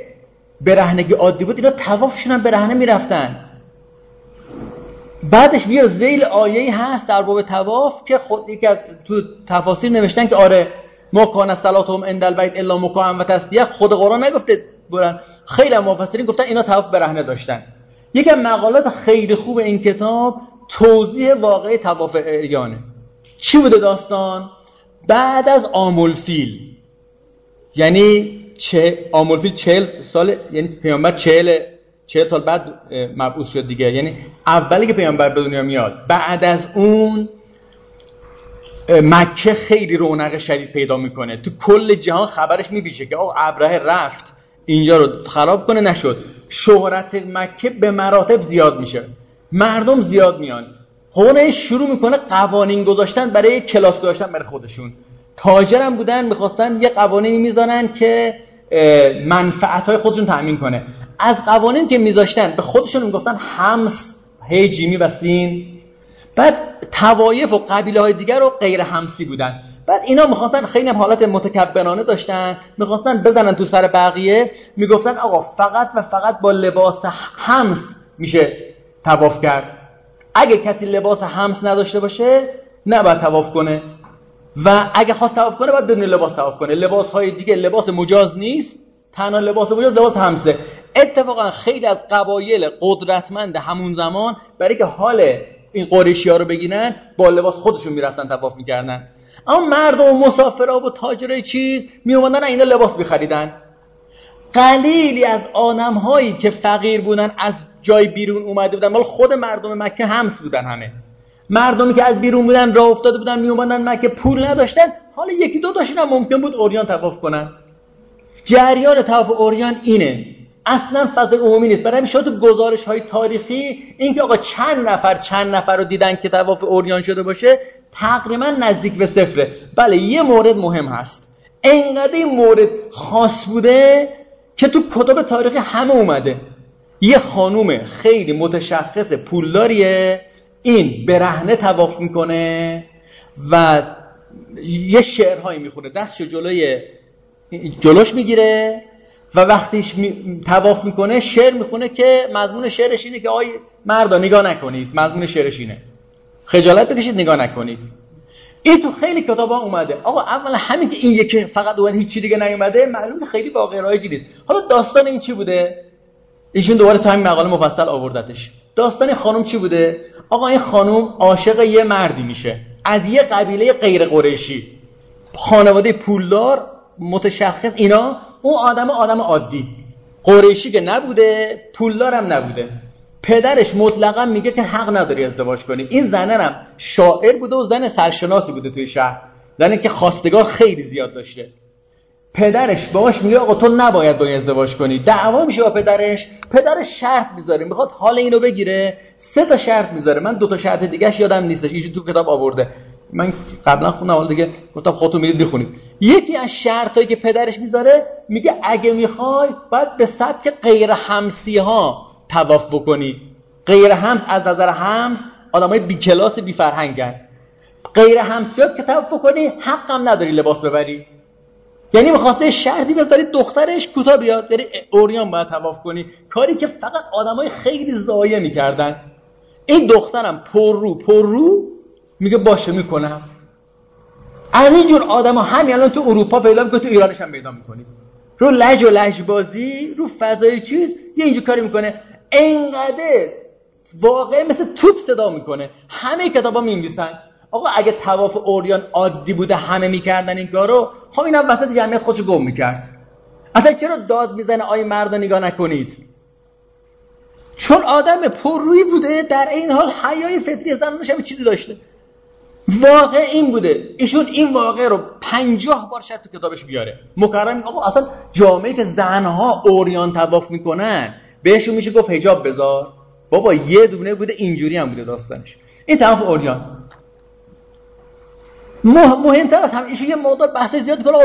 برهنگی عادی بود اینا طوافشون هم برهنه می‌رفتن. بعدش میاد زیل آیه هست در باب تواف که خود یکی از تو تفاسیر نوشتن که آره ما کان صلاتهم عند البیت الا مکان و تصدیه خود قرآن نگفته برن. خیلی مفسرین گفتن اینا تواف برهنه داشتن. از مقالات خیلی خوب این کتاب توضیح واقعی تواف اریانه چی بوده داستان؟ بعد از آمولفیل. یعنی چه آمولفیل چهل سال یعنی پیامبر چهل چهل سال بعد مبعوث شد دیگه. یعنی اولی که پیامبر به دنیا میاد. بعد از اون مکه خیلی رونق شدید پیدا می‌کنه. تو کل جهان خبرش میپیچه که آقا ابراهه رفت. اینجا رو خراب کنه نشد. شهرت مکه به مراتب زیاد میشه. مردم زیاد میان. خب شروع می‌کنه قوانین گذاشتن برای کلاس گذاشتن برای خودشون. تاجرم بودن می‌خواستن یه قوانینی می‌زنن که منفعت های خودشون تأمین کنه. از قوانین که میذاشتن به خودشون می‌گفتن همس هی جیمی و سین. بعد توایف و قبیله های دیگر رو غیر همسی بودن. بعد اینا می‌خواستن خیلی حالت متکبرانه داشتن. می‌خواستن بزنن تو سر بقیه. می‌گفتن آقا فقط و فقط با لباس همس میشه تواف کرد. اگه کسی لباس همس نداشته باشه نباید تواف کنه. و اگه خواست تواف کنه باید بدون لباس تواف کنه. لباس های دیگه لباس مجاز نیست. تنها لباس مجاز لباس همسه اتفاقا خیلی از قبایل قدرتمند همون زمان برای که حال این قریشی ها رو بگیرن با لباس خودشون می‌رفتن تواف می‌کردن. اما مردم و مسافرها و تاجرای چیز می اومدن اینا لباس میخریدن. قلیلی از آنم هایی که فقیر بودن از جای بیرون اومده بودن. مال خود مردم مکه همس بودن همه. مردمی که از بیرون بودن راه افتاده بودن می اومدن مکه پول نداشتن. حالا یکی دو تاشون هم ممکن بود اوریان تواف کنن. جریان تواف اوریان اینه. اصلا فضای عمومی نیست. برای همین تو گزارش های تاریخی اینکه آقا چند نفر چند نفر رو دیدن که تواف اوریان شده باشه تقریبا نزدیک به صفره. بله یه مورد مهم هست. انقدر این مورد خاص بوده که تو کتاب تاریخی همه اومده. یه خانوم خیلی متشخص پولداریه این برهنه تواف می‌کنه و یه شعرهایی می‌خونه. دستشو جلوی جلوش می‌گیره و وقتیش می... تواف می‌کنه شعر می‌خونه که مضمون شعرش اینه که آی مردا نگاه نکنید مضمون شعرش اینه. خجالت بکشید نگاه نکنید. این تو خیلی کتاب ها اومده. آقا اولا همین که این یکی فقط اومده هیچ چی دیگه نیومده معلومه خیلی واقع رایجی نیست. حالا داستان این چی بوده؟ ایشون دوباره تو همین مقاله مفصل آوردتش. داستان خانم چی بوده؟ آقا این خانم عاشق یه مردی میشه. از یه قبیله غیر قریشی. خانواده پولدار متشخص اینا. اون آدم آدم عادی. قریشی که نبوده پولدار هم نبوده. پدرش مطلقا میگه که حق نداری ازدواج کنی. این زنه هم شاعر بوده و زن سرشناسی بوده توی شهر. زنی که خواستگار خیلی زیاد داشته. پدرش باش میگه آقا تو نباید با ازدواج کنی. دعوا میشه با پدرش. پدرش شرط می‌ذاره می‌خواد حال اینو بگیره. سه تا شرط می‌ذاره. من دو تا شرط دیگهش یادم نیستش. ایشون تو کتاب آورده. من قبلا خوندم حالا دیگه گفتم خودتون میرید بخونید یکی از شرطایی که پدرش می‌ذاره میگه اگه می‌خوای باید به سبک غیر همسی ها تواف بکنی. غیر همس از نظر همس آدمای بی کلاس بی فرهنگن. غیر همسیات که تواف بکنی حقم نداری لباس ببری. یعنی می‌خواسته شرطی بذاری دخترش کوتاه بیاد. بری اوریان باید تواف کنی. کاری که فقط آدمای خیلی زایه می‌کردن. این دخترم پر رو پر رو میگه باشه می‌کنم. از اینجور آدم ها همین الان تو اروپا پیدا می‌کنی تو ایرانش هم پیدا می‌کنی. رو لج و لج بازی رو فضای چیز یه اینجور کاری می‌کنه. انقدر واقع مثل توپ صدا می‌کنه. همه کتابا می‌نویسن. آقا اگه تواف اوریان عادی بوده همه می‌کردن این کارو خب اینم وسط جمعیت خودشو گم می‌کرد. اصلا چرا داد می‌زنه آی مردا نگاه نکنید؟ چون آدم پررویی بوده در این حال حیای فطری زنانش هم چیزی داشته. واقع این بوده. ایشون این واقع رو پنجاه بار شاید تو کتابش بیاره. مکرم آقا اصلا جامعه که زنها اوریان تواف می‌کنن بهشون میشه گفت حجاب بذار. بابا یه دونه بوده اینجوری هم بوده داستانش. این تواف اوریان. مهمتر از هم یه مقدار بحث زیاد کنه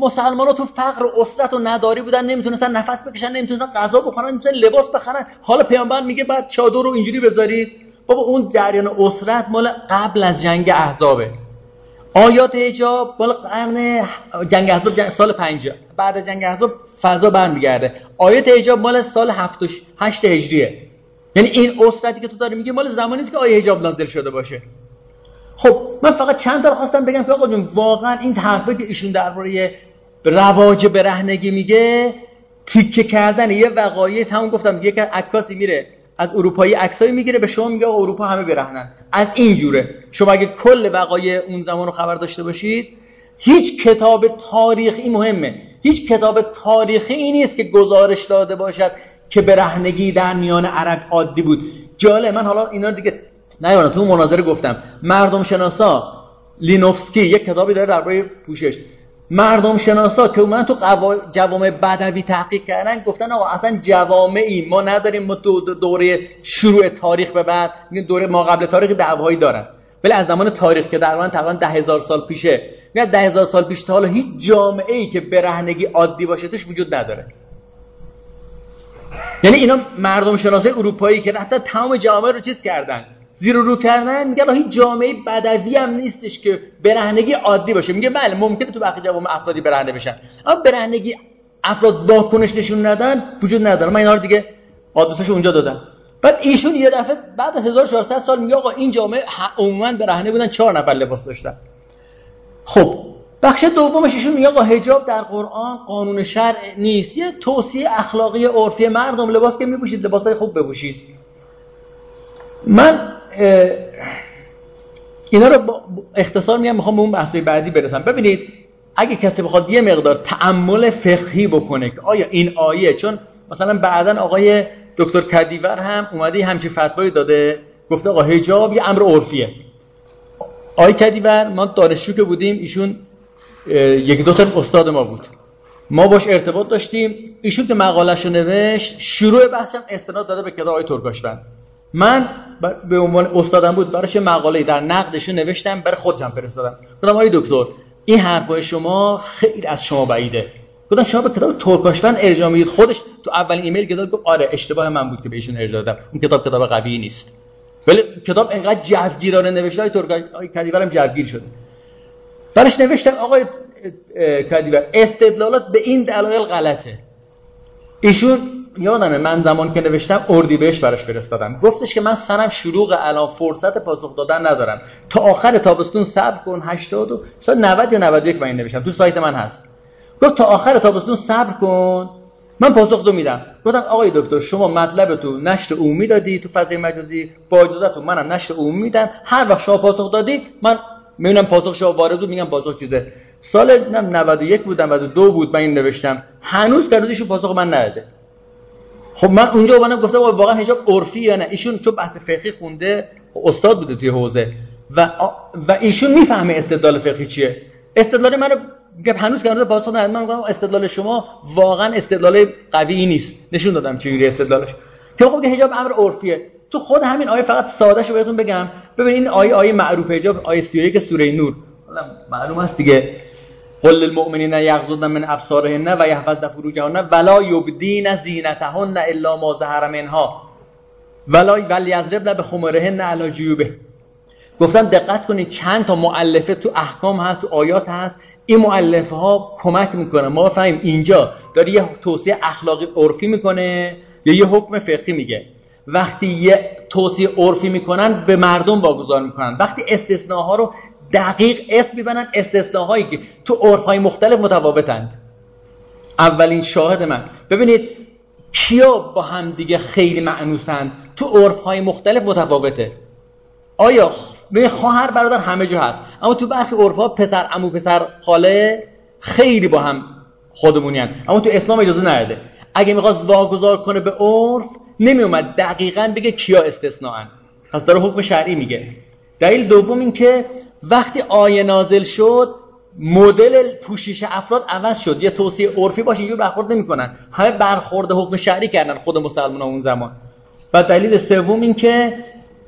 مسلمان ها تو فقر و اسرت و نداری بودن نمی‌تونستن نفس بکشن نمی‌تونستن غذا بخورن نمی‌تونستن لباس بخرن. حالا پیامبر میگه بعد چادر رو اینجوری بذارید. بابا اون جریان اسرت مال قبل از جنگ احزابه. آیات حجاب مال قرن جنگ احزاب سال 50 بعد از جنگ احزاب فضا برمیگرده. آیات حجاب مال سال 8 هجریه. یعنی این اسرتی که تو داری میگه مال زمانی که آیه حجاب نازل شده باشه. خب من فقط چند تا خواستم بگم که آقا جون واقعا این حرفی که ایشون درباره رواج برهنگی میگه تیکه کردن یه وقایع همون گفتم یک عکاسی میره از اروپایی عکسایی می‌گیره به شما میگه اروپا همه برهنن. از این جوره. شما اگه کل وقایع اون زمان رو خبر داشته باشید هیچ کتاب تاریخی مهمه هیچ کتاب تاریخی ای نیست که گزارش داده باشد که برهنگی در میان عرب عادی بود. جالب من حالا اینا رو دیگه نه تو مناظره گفتم مردم شناسا لینوفسکی یک کتابی داره درباره پوشش. مردم شناسا که من تو جوامع بدوی تحقیق کردن گفتن آقا اصلا جوامعی ما نداریم ما دوره شروع تاریخ به بعد دوره ما قبل تاریخ دعوایی دارن. ولی از زمان تاریخ که در تقریبا ده هزار سال پیشه میاد ده هزار سال پیش تا حالا هیچ جامعه ای که برهنگی عادی باشه توش وجود نداره. یعنی اینا مردم شناسای اروپایی که رفتن تمام جامعه رو چیز کردن. زیر رو کردن میگه هیچ جامعه بدوی هم نیستش که برهنگی عادی باشه. میگه بله ممکنه تو بقیه جوامع افرادی برهنه بشن. اما برهنگی افراد واکنش نشون ندن وجود نداره. من اینا رو دیگه آدرسش اونجا دادم. بعد ایشون یه دفعه بعد از 1400 سال میگه آقا این جامعه عموما برهنه بودن چهار نفر لباس داشتن. خب بخش دومش ایشون میگه آقا حجاب در قرآن قانون شرع نیست. یه توصیه اخلاقی عرفی مردم لباس که میپوشید لباسای خوب بپوشید. من اینا رو با اختصار میگم می‌خوام به اون بحث بعدی برسم. ببینید اگه کسی بخواد یه مقدار تعمل فقهی بکنه که آیا این آیه چون مثلا بعدا آقای دکتر کدیور هم اومده همچین فتوایی داده گفته آقا حجاب یه امر عرفیه. آقای کدیور ما دانشجو که بودیم ایشون یک دو تا استاد ما بود. ما باش ارتباط داشتیم. ایشون که مقالش رو نوشت شروع بحثم استناد داده به کتاب آقای ترکاشتن من به عنوان استادم بود براش مقاله در نقدش نوشتم برای خودم فرستادم. گفتم آقای دکتر این حرفای شما خیلی از شما بعیده. گفتم شما به کتاب ترکاشفن ارجاع می‌دید؟ خودش تو اولین ایمیل گفت آره اشتباه من بود که بهشون ارجاع دادم. این کتاب کتاب قوی نیست. ولی کتاب انقدر جوگیرانه نوشته های ترک کدیورم جوگیر شده. براش نوشتم آقای کدیور استدلالات به این دلایل غلطه. ایشون یادمه من زمان که نوشتم اردیبهشت براش فرستادم. گفتش که من سنم شروع الان فرصت پاسخ دادن ندارم. تا آخر تابستون صبر کن 80 و سال 90 یا 91 من نوشتم. تو سایت من هست. گفت تا آخر تابستون صبر کن. من پاسخ دو میدم. گفتم آقای دکتر شما مطلب تو نشر عمومی دادی تو فضای مجازی؟ با اجازهتون منم نشر عمومی میدم. هر وقت شما پاسخ دادی من می‌بینم پاسخ شما وارد بود میگم پاسخ چیزه. سال 91 بود 92 بود من این نوشتم. هنوز در روزش پاسخ من نداده. خب من اونجا اومدم گفتم واقعا حجاب عرفی یا نه؟ ایشون چون بحث فقهی خونده استاد بوده توی حوزه. و و ایشون می‌فهمه استدلال فقهی چیه. استدلال منو گپ هنوز که هنوز پاسخ ندادم. من میگم استدلال شما واقعا استدلال قوی نیست. نشون دادم چه استدلالش. که خب حجاب امر عرفیه. تو خود همین آیه فقط ساده شو بهتون بگم. ببین این آیه آیه معروف حجاب آیه 31 سوره نور. معلوم است دیگه. قل للمؤمنین یغضضن من ابصارهن و یحفظن فروجهن ولا یبدین زینتهن الا ما ظهر منها. ولا ولیضربن بخمرهن علی جیوبه. گفتم دقت کنید چند تا مؤلفه تو احکام هست تو آیات هست. این مؤلفه ها کمک می‌کنه ما بفهمیم اینجا داره یه توصیه اخلاقی عرفی می‌کنه یا یه حکم فقهی میگه. وقتی یه توصیه عرفی می‌کنن به مردم واگذار می‌کنن. وقتی استثناها رو دقیق اسم میبنن استثناهایی که تو عرفهای مختلف متفاوتند. اولین شاهد من. ببینید کیا با هم دیگه خیلی معنوسند؟ تو عرفهای مختلف متفاوته. آیا به خواهر برادر همه جا هست. اما تو برخی عرفها پسر عمو پسر خاله خیلی با هم خودمونی اما تو اسلام اجازه نداده اگه می‌خواست واگذار کنه به عرف نمیومد دقیقا بگه کیا استثناءن پس داره حکم شرعی میگه. دلیل دوم این که وقتی آیه نازل شد مدل پوشش افراد عوض شد. یه توصیه عرفی باشه اینجور برخورد نمی‌کنن. همه برخورد حکم شرعی کردن خود مسلمان اون زمان. و دلیل سوم این که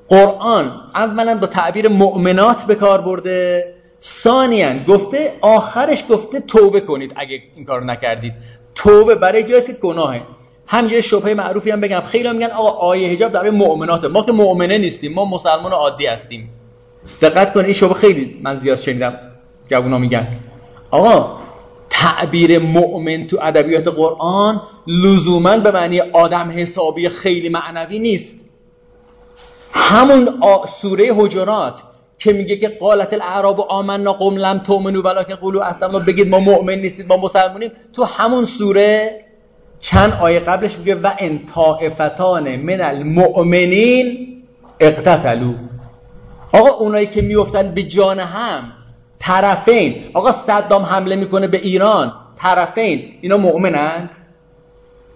قرآن اولا با تعبیر مؤمنات به کار برده. ثانیا گفته آخرش گفته توبه کنید اگه این کارو نکردید. توبه برای جایی که گناهه. همینجوری شبهه معروفی هم بگم. خیلی هم میگن آقا آیه حجاب در مؤمناته. ما که مؤمنه نیستیم ما مسلمان عادی هستیم. دقت کن این شبه خیلی من زیاد شنیدم جوونا میگن. آقا تعبیر مؤمن تو ادبیات قرآن لزوما به معنی آدم حسابی خیلی معنوی نیست. همون سوره حجرات که میگه که قالت الاعراب آمنا قوم لم تؤمنوا ولکن قولوا اسلمنا. بگید ما مؤمن نیستید ما مسلمانیم تو همون سوره چند آیه قبلش میگه و ان طائفتان من المؤمنین اقتتلوا. آقا اونایی که میفتن به جان هم طرفین. آقا صدام حمله می‌کنه به ایران طرفین. اینا مؤمنند؟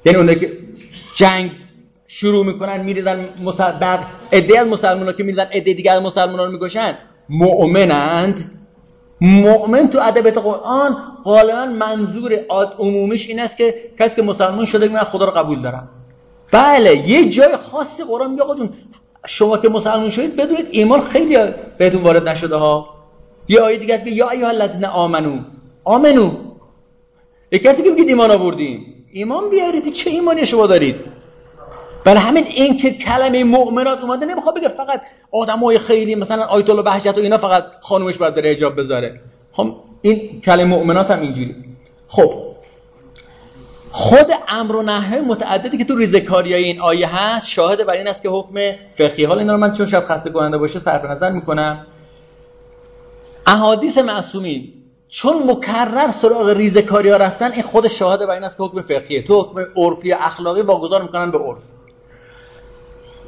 یعنی اونایی که جنگ شروع می‌کنن میریزن بعد عده مسلمان ها که میریزن عده دیگر از مسلمان ها رو می‌کشن مؤمنند؟ مؤمن تو ادبیات قرآن غالبا منظور عاد عمومیش این است که کسی که مسلمان شده من خدا رو قبول دارم. بله یه جای خاصی قرآن میگه آقا شما که مسلمان شدید بدونید ایمان خیلی بهتون وارد نشده ها. یه آیه دیگه است یا ایها الذین آمنو. آمنو. یه کسی که میگه ایمان آوردیم ایمان بیارید چه ایمانی شما دارید؟ برای همین این که کلمه مؤمنات اومده نمی‌خواد بگه فقط آدمای خیلی مثلا آیت الله بهجت و اینا فقط خانومش باید بره حجاب بذاره. خب این کلمه مؤمنات هم اینجوری. خب خود امر و نهی متعددی که تو ریزکاریای این آیه هست شاهد بر این است که حکم فقهی. حال اینا رو من چون شاید خسته کننده باشه صرف نظر می‌کنم. احادیث معصومین. چون مکرر سراغ ریزکاری ها رفتن این خود شاهد بر این است که حکم فقهیه. تو حکم عرفی اخلاقی واگذار می‌کنن به عرف.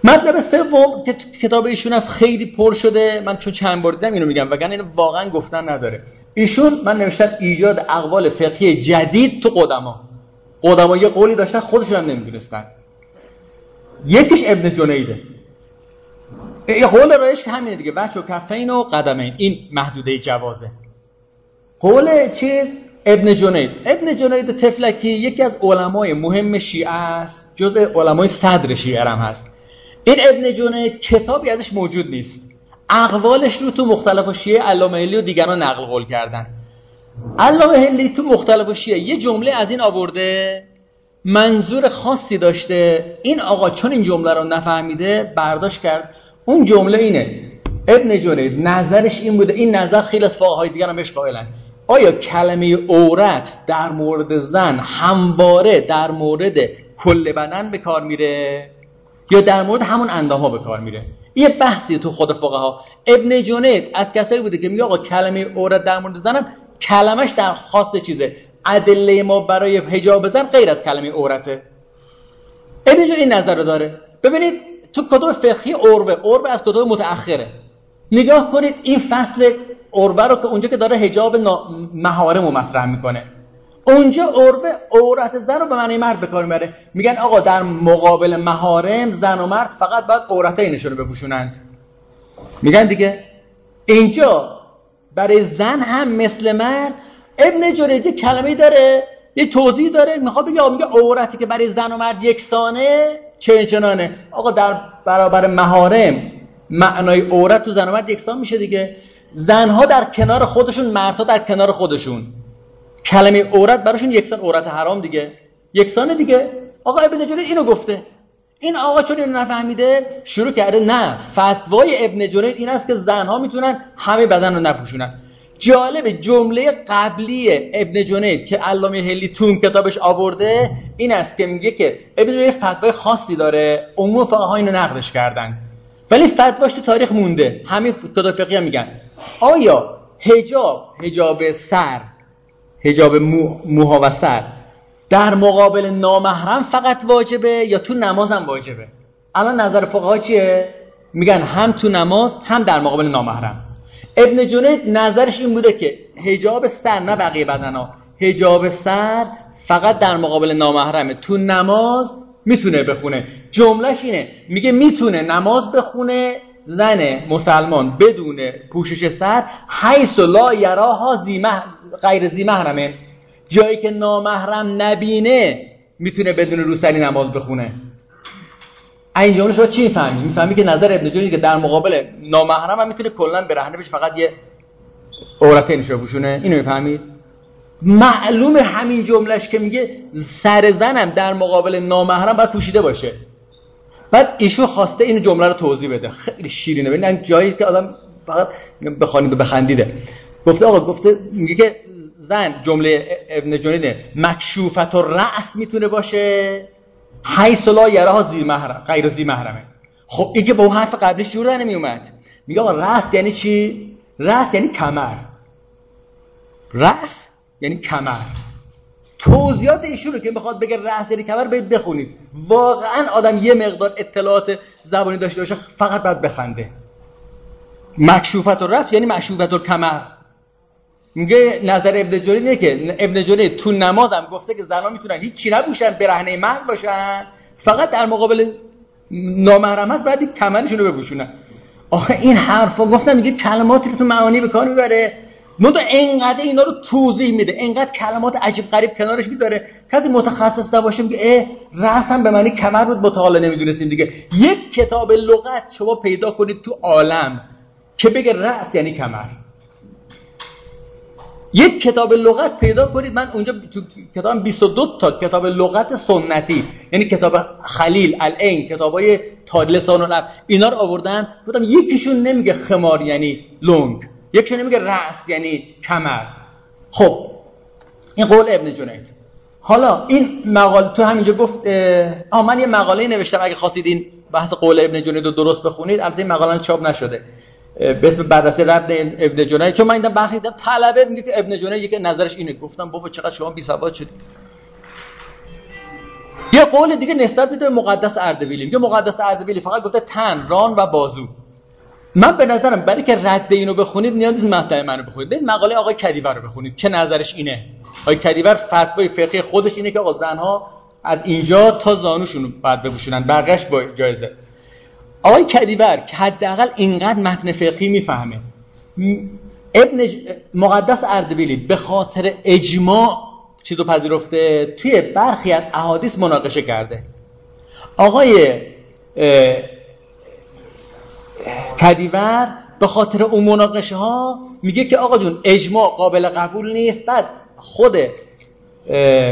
مطلب سوم که کتاب ایشون از خیلی پر شده. من چون چند بار دیدم اینو میگم وگرنه اینو واقعا گفتن نداره. ایشون من نوشتم ایجاد اقوال فقهی جدید تو قدما. قدما یه قولی داشتن خودشون هم نمی‌دونستن. یکیش ابن جنیده. یه قول رایش که همینه دیگه. بچه و کفین و قدمین. این محدوده جوازه. قول چیز؟ ابن جنید. ابن جنید تفلکی یکی از علمای مهم شیعه است. جز علمای صدر شیعه هم هست. این ابن جونه کتابی ازش موجود نیست. اقوالش رو تو مختلف شیعه علامه و دیگران نقل قول کردن. علامه هلی تو مختلف شیعه یه جمله از این آورده منظور خاصی داشته. این آقا چون این جمله رو نفهمیده برداشت کرد. اون جمله اینه. ابن جنید نظرش این بوده. این نظر خیلی از فقهای دیگر هم بهش قائلن. آیا کلمه عورت در مورد زن همواره در مورد کل بدن به کار میره؟ یا در مورد همون اندام ها به کار میره؟ یه بحثی تو خود ها ابن جنید از کسایی بوده که میگه آقا کلمه عورت در مورد زنم کلمش در خاص چیزه. ادله ما برای حجاب زن غیر از کلمه عورته. ابن این نظر رو داره. ببینید تو کتب فقهی عروه عروه از کتب متأخره. نگاه کنید این فصل عروه رو که اونجا که داره حجاب مهارم رو مطرح می‌کنه. اونجا عروه عورت زن رو به معنی مرد به کار می‌بره. میگن آقا در مقابل مهارم زن و مرد فقط باید عورتینشون رو بپوشونند. میگن دیگه اینجا برای زن هم مثل مرد. ابن جرید یه کلمه داره یه توضیح داره می‌خواد بگه میگه عورتی که برای زن و مرد یکسانه چه چنانه؟ آقا در برابر مهارم معنای عورت تو زن و مرد یکسان میشه دیگه. زنها در کنار خودشون مردها در کنار خودشون. کلمه عورت براشون یکسان عورت حرام دیگه. یکسانه دیگه. آقا ابن جرید اینو گفته. این آقا چون اینو نفهمیده شروع کرده نه فتوای ابن جرید این است که زنها می‌تونن همه بدن رو نپوشونن. جالب جمله قبلی ابن جنید که علامه هلی تون کتابش آورده این است که میگه که ابن جنید فتوای خاصی داره عموم فقها اینو نقدش کردن. ولی فتواش تو تاریخ مونده. همین کتاب فقهی هم میگن. آیا حجاب حجاب سر هجاب موها و سر در مقابل نامحرم فقط واجبه یا تو نماز هم واجبه؟ الان نظر فقها چیه؟ میگن هم تو نماز هم در مقابل نامحرم. ابن جنید نظرش این بوده که هجاب سر نه بقیه بدنا هجاب سر فقط در مقابل نامحرمه. تو نماز می‌تونه بخونه. جملهش اینه. میگه می‌تونه نماز بخونه زن مسلمان بدون پوشش سر حیث لا یراها زیمه غیر زی محرمه. جایی که نامحرم نبینه می‌تونه بدون روسری نماز بخونه. این جمله شما چی می‌فهمی؟ می‌فهمی که نظر ابن جونی که در مقابل نامحرم هم می‌تونه کلا برهنه بشه فقط یه عورتینش رو بپوشونه اینو می‌فهمید معلوم همین جملهش که میگه سر زنم در مقابل نامحرم باید پوشیده باشه. بعد ایشون خواسته این جمله رو توضیح بده. خیلی شیرینه. ببین جایی که آدم فقط بخوانید و بخندیده. گفته آقا گفته میگه که زن جمله ابن جنید مکشوفت و رأس می‌تونه باشه؟ حیث لا یراها زیر محرم غیر زیر محرمه. خب این که با اون حرف قبلش جور در نمیومد میگه آقا رأس یعنی چی؟ رأس یعنی کمر. رأس یعنی کمر. توضیحات ایشون رو که می‌خواد بگه رأس یعنی کمر برید بخونید. واقعا آدم یه مقدار اطلاعات زبانی داشته باشه فقط باید بخنده. مکشوفت و رفت یعنی مکشوفت و کمر. میگه نظر ابن جوری اینه که ابن جوری تو نمازم گفته که زنان می‌تونن هیچ نبوشن برهنه مرد باشن. فقط در مقابل نامحرم هست بعد کمرشون رو بپوشونن. آخه این حرفا گفتم میگه کلماتی رو تو معانی به کار می‌بره. منتها انقدر اینا رو توضیح میده. انقدر کلمات عجیب غریب کنارش میداره کسی متخصص نباشه میگه اه رأسم به معنی کمر بود متعال نمی‌دونستیم دیگه. یک کتاب لغت شما پیدا کنید تو عالم که بگه رأس یعنی کمر. یک کتاب لغت پیدا کنید. من اونجا تو کتاب 22 تا کتاب لغت سنتی یعنی کتاب خلیل العین کتابای لسان و اینا رو آوردن. گفتم یکیشون نمیگه خمار یعنی لنگ یکیشون نمیگه رأس یعنی کمر. خب این قول ابن جنید. حالا این مقاله تو همینجا گفت آ من یه مقاله نوشتم اگه خواستید این بحث قول ابن جنید رو درست بخونید. البته این مقاله چاپ نشده. به اسم بررسی رد ابن جنید. چون من دیدم برخی دیدم طلبه میگه که ابن جنید که نظرش اینه. گفتم بابا چقدر شما بی سواد شدید یه قول دیگه نسبت میده مقدس اردبیلی. میگه مقدس اردبیلی فقط گفته تن ران و بازو. من به نظرم برای که رد اینو بخونید نیاز نیست مقطع منو بخونید. برید مقاله آقای کدیور رو بخونید. که نظرش اینه؟ آقای کدیور فتوای فقهی خودش اینه که آقا زنها از اینجا تا زانوشون بعد بپوشونن. بقیش با جایزه. آقای کدیور که حداقل اینقدر متن فقهی می‌فهمه. ابن مقدس اردبیلی به خاطر اجماع چیزو پذیرفته توی برخی از احادیث مناقشه کرده. آقای کدیور به خاطر اون مناقشه ها میگه که آقا جون اجماع قابل قبول نیست بعد خود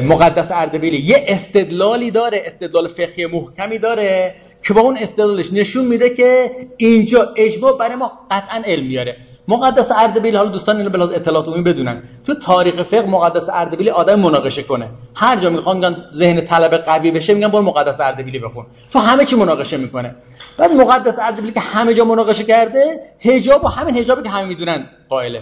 مقدس اردبیلی. یه استدلالی داره استدلال فقهی محکمی داره که با اون استدلالش نشون میده که اینجا اجماع برای ما قطعا علم میاره. مقدس اردبیلی حالا دوستان اینو بلاز اطلاعات عمومی بدونن. تو تاریخ فقه مقدس اردبیلی آدم مناقشه کنه. هر جا می‌خوان ذهن طلبه قوی بشه میگن برو مقدس اردبیلی بخون. تو همه چی مناقشه می‌کنه. بعد مقدس اردبیلی که همه جا مناقشه کرده حجاب و همین حجابی که همه می‌دونن قائله.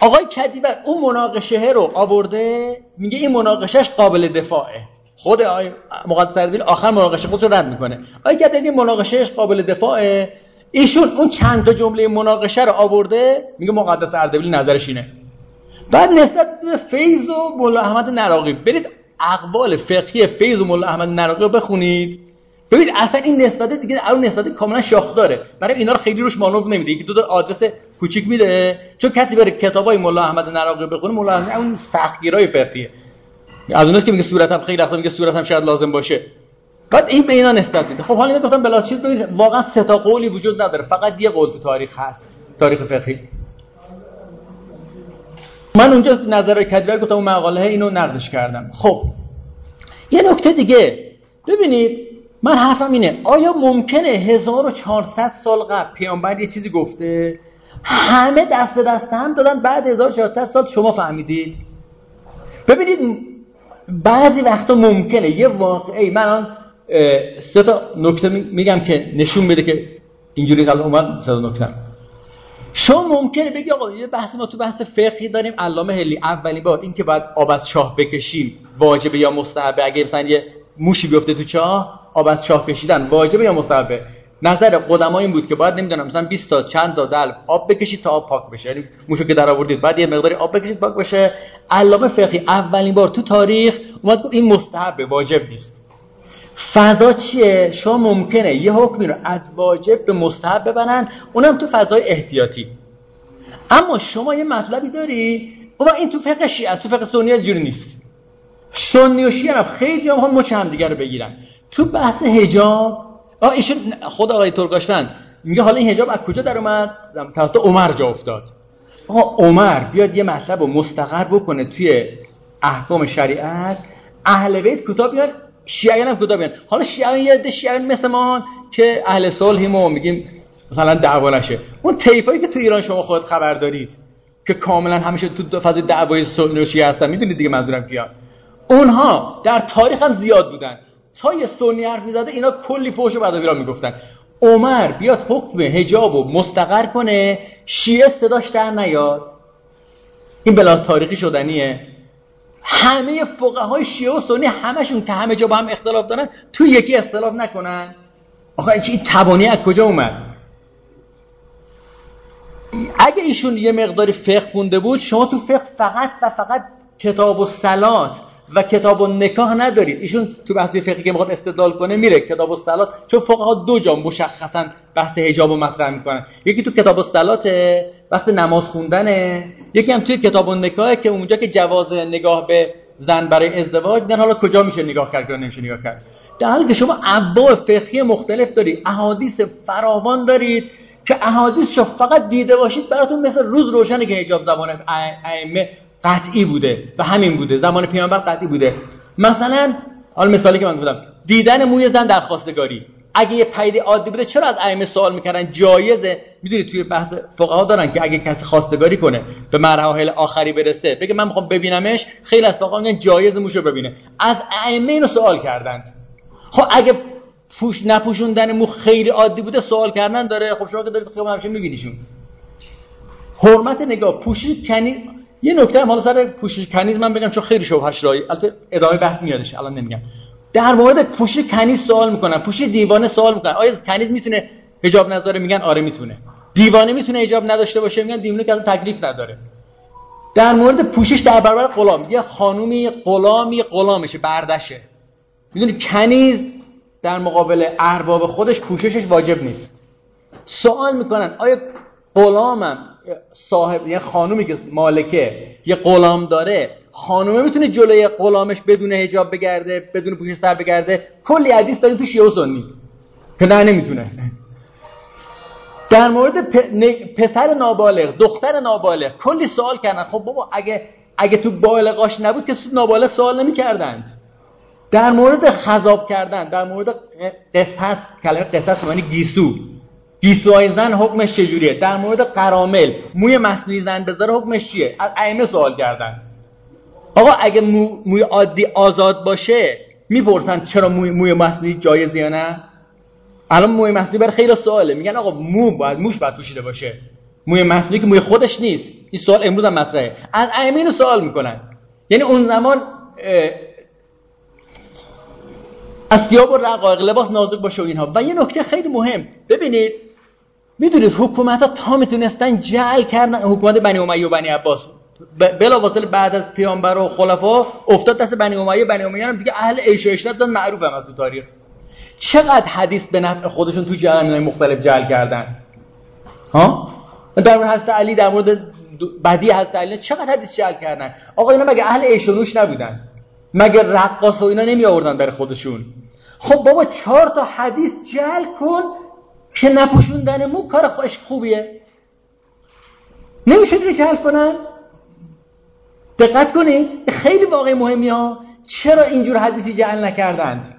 آقای کدیور اون مناقشه رو آورده؟ میگه این مناقشهش قابل دفاعه. خود آقای مقدس آخر مناقشه خودش رو رد می‌کنه. آقای کدیور مناقشهش قابل دفاعه. ایشون اون چند تا جمله مناقشه رو آورده میگه مقدس اردبیلی نظرش اینه. بعد نسبت به فیض و مولا احمد نراقی برید اقوال فقهی فیض و مولا احمد نراقی رو بخونید. ببین اصلا این نسبت دیگه اون نسبت کاملا شاخ داره برای اینا رو خیلی روش مانور نمیده. یکی دو تا آدرس کوچیک میده. چون کسی بره کتابای مولا احمد نراقی بخونه مولا احمد اون سختگیرای فقهیه. از اوناست که میگه صورتم خیلی وقتا میگه صورتم شاید لازم باشه. بعد این به اینا نسبت میده. خب حالا اینا گفتم بلا چیز ببینید واقعا سه تا قولی وجود نداره. فقط یه قول تو تاریخ هست. تاریخ فقهی. من اونجا نظر کدیور گفتم اون مقاله اینو نقدش کردم. خب یه نکته دیگه. ببینید من حرفم اینه. آیا ممکنه 1400 سال قبل پیامبر یه چیزی گفته؟ همه دست به دست هم دادن بعد 1400 سال شما فهمیدید؟ ببینید بعضی وقتا ممکنه. یه واقعی من سه تا نکته میگم که نشون بده که اینجوری قبل اومد سه تا نکته. شما ممکنه بگی آقا یه بحث ما تو بحث فقهی داریم. علامه هلی اولین بار این که باید آب از چاه بکشیم واجبه یا مستحبه؟ اگه مثلا یه موشی بیفته تو چاه آب از چاه کشیدن واجبه یا مستحبه؟ نظر قدما این بود که باید نمی‌دونم مثلا 20 تا چند تا دل آب بکشید تا آب پاک بشه. یعنی موشو که در آوردید بعد یه مقداری آب بکشید پاک بشه. علامه فقهی اولین بار تو تاریخ اومد این مستحبه واجب نیست. فضا چیه؟ شما ممکنه یه حکمی رو از واجب به مستحب ببرن اونم تو فضای احتیاطی. اما شما یه مطلبی داری؟ و این تو فقه شیعه تو فقه سنی جوری نیست. سنی و شیعه خیلی هم مچ هم دیگر رو بگیرن. تو بحث حجاب آه ایشون خود آقای ترکاشفند میگه حالا این حجاب از کجا در اومد؟ توسط عمر جا افتاد. آقا عمر بیاد یه مطلب رو مستقر بکنه توی احکام شریعت اهل بیت کتاب بیان شیعیان هم کتاب بیان حالا شیعیان یه عده شیعیان مثل ما که اهل صلحیم و میگیم مثلا دعوا نشه. اون طیفایی که تو ایران شما خود خبر دارید که کاملا همیشه تو فاز دعوای سنی و شیعه هستن می‌دونید دیگه منظورم کیان اونها در تاریخ هم زیاد بودن. تا یه سنی حرف می‌زده اینا کلی فوش و بعد می‌گفتن. عمر بیاد حکم حجاب و مستقر کنه شیعه صداش در نیاد. این بلاس تاریخی شدنیه. همه فقهای شیعه و سنی همشون که همه جا با هم اختلاف دارن تو یکی اختلاف نکنن. آخه این تبانی از کجا اومد؟ اگه ایشون یه مقداری فقه خونده بود شما تو فقه فقط و فقط کتاب و سلات و کتاب و نکاح ندارید ایشون تو بحث فقهی که می‌خواد استدلال کنه میره. کتاب و سلات چون فقها دو جا مشخصا بحث حجاب و مطرح می‌کنن. یکی تو کتاب و سلات وقت نماز خوندنه. یکی هم توی کتاب و که اونجا که جواز نگاه به زن برای ازدواج نه حالا کجا میشه نگاه کرد یا نمیشه نگاه کرد؟ در حالی که شما ابواب فقهی مختلف دارید احادیث فراوان دارید که احادیث فقط دیده باشید براتون مثل روز روشنه که حجاب زبان ائمه قطعی بوده و همین بوده. زمان پیامبر قطعی بوده. مثلا حال مثالی که من گفتم دیدن موی زن در خواستگاری. اگه یه پدیده عادی بوده چرا از ائمه سوال می‌کردن؟ جایزه. می‌دونی توی بحث فقها دارن که اگه کسی خواستگاری کنه به مراحل آخری برسه بگه من می‌خوام ببینمش خیلی از فقها میگن جایز موشو ببینه. از ائمه اینو سوال کردند. خب اگه پوش نپوشوندن مو خیلی عادی بوده سوال کردن داره. خب شما که دارید خیلی همیشه میبینیشون. حرمت نگاه. پوشید کنی یه نکته هم حالا سر پوشش کنیز من بگم چون خیلی شبهش رایی البته ادامه بحث میادش الان نمیگم. در مورد پوشش کنیز سوال می‌کنن پوشش دیوانه سوال می‌کنن آیا کنیز می‌تونه حجاب نداره میگن آره می‌تونه. دیوانه می‌تونه حجاب نداشته باشه؟ میگن دیوانه که تکلیف نداره. در مورد پوشش در برابر غلام یه خانومی غلامی غلامشه بردشه. می‌دونی کنیز در مقابل ارباب خودش پوششش واجب نیست. سوال می‌کنن آیا غلامم صاحب یه خانومی که مالکه یه غلام داره خانومه می‌تونه جلوی غلامش بدون حجاب بگرده بدون پوش سر بگرده کلی حدیث داریم تو شیعه و سنی. که نه نمی‌تونه. در مورد پسر نابالغ دختر نابالغ کلی سوال کردن. خب بابا اگه اگه تو بالغاش نبود که نابالغ سوال نمی‌کردند. در مورد خذاب کردن در مورد قصص کلمه قصص معنی گیسو. گیسوهای زن حکمش چجوریه؟ در مورد قرامل. موی مصنوعی زن بذاره حکمش چیه؟ از ائمه سوال کردن. آقا اگه مو، موی عادی آزاد باشه می‌پرسن چرا موی, موی مصنوعی جایزه یا نه؟ الان موی مصنوعی برای خیلی سواله. میگن آقا مو باید موش باید پوشیده باشه. موی مصنوعی که موی خودش نیست. این سوال امروز هم مطرحه. از ائمه اینو سوال می‌کنن. یعنی اون زمان از سیاب و رقایق لباس نازک باشه و اینها. و یه نکته خیلی مهم. ببینید می‌دونید حکومت ها تا می‌تونستن جعل کردن حکومت بنی امیه و بنی عباس. بلا بعد از پیامبر و خلفا افتاد دست بنی امیه. بنی امیه هم دیگه اهل عیش و عشرت دادن معروف هم از تو تاریخ. چقدر حدیث به نفع خودشون تو جهان مختلف جعل کردن؟ ها؟ در مورد حضرت علی در مورد بدی حضرت علی چقدر حدیث جعل کردن؟ آقا اینا مگه اهل عیش و نوش نبودن؟ مگه رقاص و اینا نمی آوردن برای خودشون؟ خب بابا چهار تا حدیث جعل کن که نپوشوندن مو کار خوش خوبیه. نمیشه رو جلب کنن؟ دقت کنید خیلی واقع مهمی ها چرا اینجور حدیثی جعل نکردند؟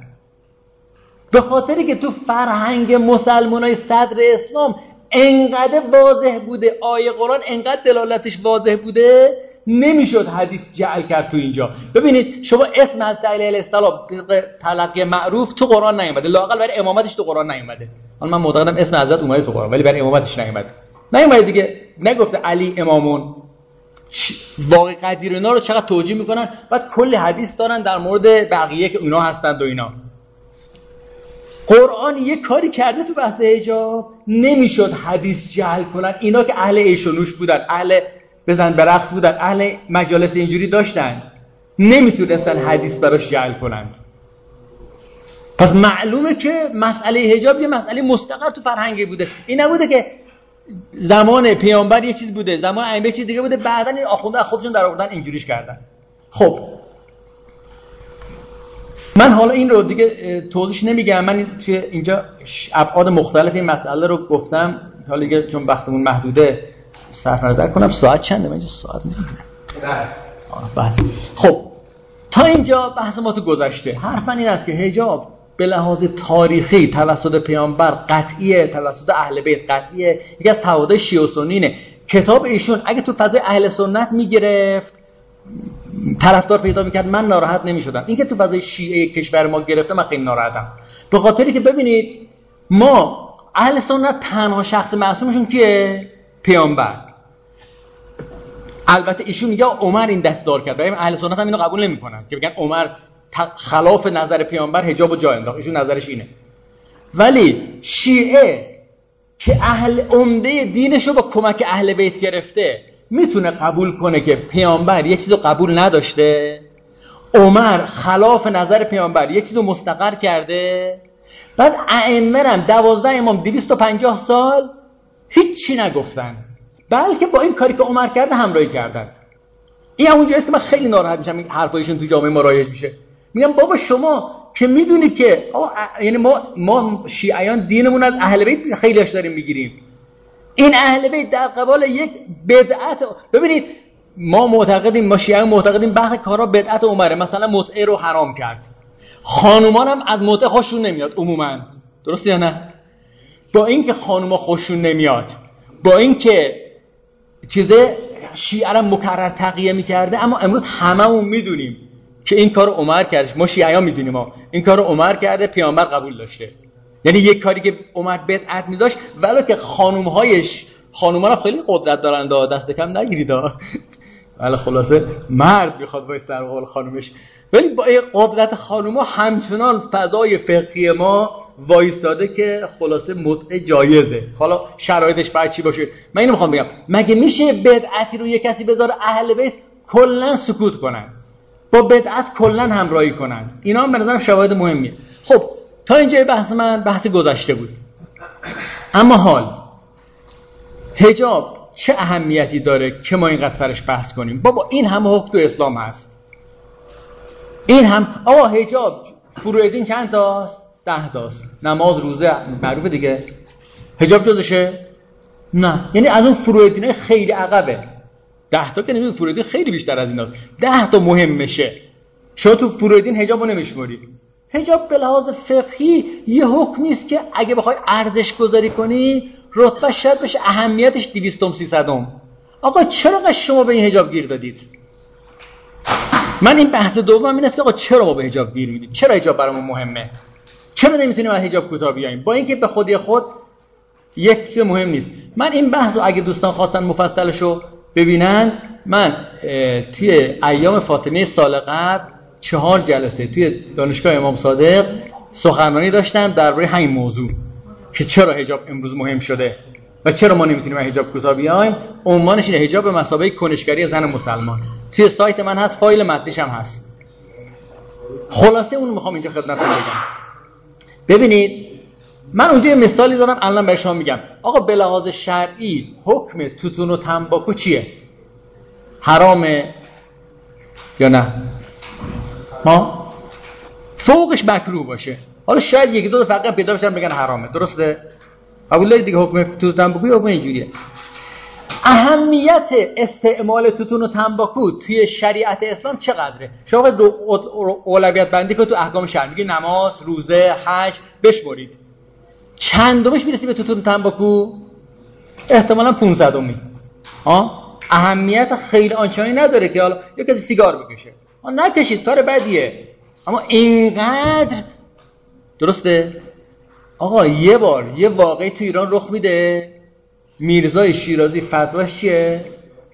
به خاطری که تو فرهنگ مسلمان های صدر اسلام انقدر واضح بوده آیه قرآن انقدر دلالتش واضح بوده نمی‌شد حدیث جعل کرد تو اینجا. ببینید شما اسم از علیه السلام تلقی معروف تو قرآن نیومده لاقل برای امامتش تو قرآن نیومده. حالا من معتقدم اسم حضرت اومده تو قرآن ولی برای امامتش نیومده. نیومده دیگه. نگفته علی امامون. واقع قدیر اینا رو چقدر توجیه می‌کنن؟ بعد کلی حدیث دارن در مورد بقیه که اونا هستند و اینا. قرآن یه کاری کرده تو بحث حجاب. نمی‌شد حدیث جعل کنن. اینا که اهل عیش و نوش بودن. اهل بزن به رقص بودن. اهل مجالس اینجوری داشتن. نمی‌تونستن حدیث براش جعل کنند. پس معلومه که مسئله حجاب یه مسئله مستقر تو فرهنگی بوده. این نبوده که زمان پیامبر یه چیز بوده زمان ائمه چیز دیگه بوده بعدا این آخونده خودشون در آوردن اینجوریش کردن. خب. من حالا این رو دیگه توضیح نمیگم. من توی اینجا ابعاد مختلف این مسئله رو گفتم. حالا دیگه چون وقتمون محدوده صرف نظر کنم ساعت چنده؟ من اینجا ساعت نمی‌دونم. بله. خب تا اینجا بحث ما تو گذشته. حرف من این است که هجاب به لحاظ تاریخی توسط پیامبر قطعیه توسط اهل بیت قطعیه. یکی از تعهدات شیعه و سنینه کتاب ایشون اگه تو فضای اهل سنت می‌گرفت طرفدار پیدا می‌کرد من ناراحت نمی‌شدم. این که تو فضای شیعه کشور ما گرفته من خیلی ناراحتم. به خاطری که ببینید ما اهل سنت تنها شخص معصومشون کیه؟ پیامبر. البته ایشون میگه عمر این دستار کرد. برای اهل سنت هم اینو قبول نمی‌کنن که بگن عمر خلاف نظر پیامبر حجاب و جا انداخت. ایشون نظرش اینه. ولی شیعه که اهل عمده دینش رو با کمک اهل بیت گرفته می‌تونه قبول کنه که پیامبر یه چیز رو قبول نداشته. عمر خلاف نظر پیامبر یه چیز رو مستقر کرده. بعد ائمه هم دوازده امام 250 سال هیچی نگفتن. بلکه با این کاری که عمر کرده همراهی کردن این اونجاست که من خیلی ناراحت میشم این حرفایشون تو جامعه ما رایج میشه. میگم بابا شما که می‌دونی که یعنی ما ما شیعیان دینمون از اهل بیت خیلیش داریم می‌گیریم. این اهل بیت در قبال یک بدعت ببینید ما معتقدیم ما شیعیان معتقدیم برخی کارا بدعت عمره مثلا متعه رو حرام کرد. خانومان هم از متعه خوششون نمیاد عموما. درست یا نه؟ با اینکه خانوما خوششون نمیاد با اینکه چیزه شیعه مکرر تقیه می‌کرده اما امروز هممون می‌دونیم که این کار عمر کردش. ما شیعیان می‌دونیم ما این کار عمر کرده پیامبر قبول داشته. یعنی یک کاری که عمر بدعت میداشت ولو که خانومهایش خانوما خیلی قدرت دارن دست کم نگیرید (laughs) ولی خلاصه مرد می‌خواد وایس در قول خانومش. ولی با قدرت خانوما همچنان فضای فقهی ما وایستاده که خلاصه متعه جایزه. حالا شرایطش بعد چی باشه؟ من اینو می‌خوام بگم. مگه میشه بدعتی رو یه کسی بذاره اهل بیت کلا سکوت کنن؟ با بدعت کلا همراهی کنن. اینا هم به نظرم شواهد مهمیه. خب تا اینجا بحث من بحث گذشته بود. اما حال هجاب چه اهمیتی داره که ما اینقدر سرش بحث کنیم؟ بابا این همه حکم تو اسلام هست. این هم آقا هجاب فروع چند تاست؟ ده تاست نماز روزه معروف دیگه. هجاب جزشه؟ نه. یعنی از اون فروع خیلی عقبه. ده تا که نمیدون فروع خیلی بیشتر از اینا. ده تا مهم میشه. شما تو فروع دین هجاب رو نمیشماری. هجاب به لحاظ فقهی یه حکمی است که اگه بخوای ارزش گذاری کنی رتبه شاید بشه اهمیتش 200 300 آقا چرا شما به این هجاب گیر دادید؟ من این بحث دوم این است که آقا چرا ما به هجاب گیر میدیم؟ چرا هجاب برامون مهمه؟ چرا نمی‌تونیم از هجاب کوتاه بیایم با اینکه به خودی خود یک چیز مهم نیست. من این بحث رو اگه دوستان خواستن مفصلش رو ببینن من توی ایام فاطمه سال قبل چهار جلسه توی دانشگاه امام صادق سخنرانی داشتم درباره همین موضوع که چرا هجاب امروز مهم شده و چرا ما نمی‌تونیم حجاب کوتاه بیایم؟ عنوانش اینه حجاب مسابقه کنشگری زن مسلمان. توی سایت من هست فایل متنش هم هست. خلاصه اون می‌خوام اینجا خدمتتون بگم. ببینید من اونجا یه مثالی دارم الان به شما میگم. آقا به لحاظ شرعی حکم توتون و تنباکو چیه؟ حرامه یا نه؟ ما؟ فوقش مکروه باشه. حالا شاید یکی دو فقط پیدا بشن بگن حرامه. درسته؟ قبول دارید دیگه حکم توتون تنباکو حکم اینجوریه؟ اهمیت استعمال توتون و تنباکو توی شریعت اسلام چقدره؟ شما اولویت بندی که تو احکام شرع میگه نماز روزه حج بشمرید. چندمش می‌رسی به توتون و تنباکو؟ احتمالا 500 امی اهمیت خیلی آنچنانی نداره که حالا یه کسی سیگار بکشه. نکشید کار بدیه. اما اینقدر درسته؟ آقا یه بار یه واقعی تو ایران رخ میده. میرزای شیرازی فتواش چیه؟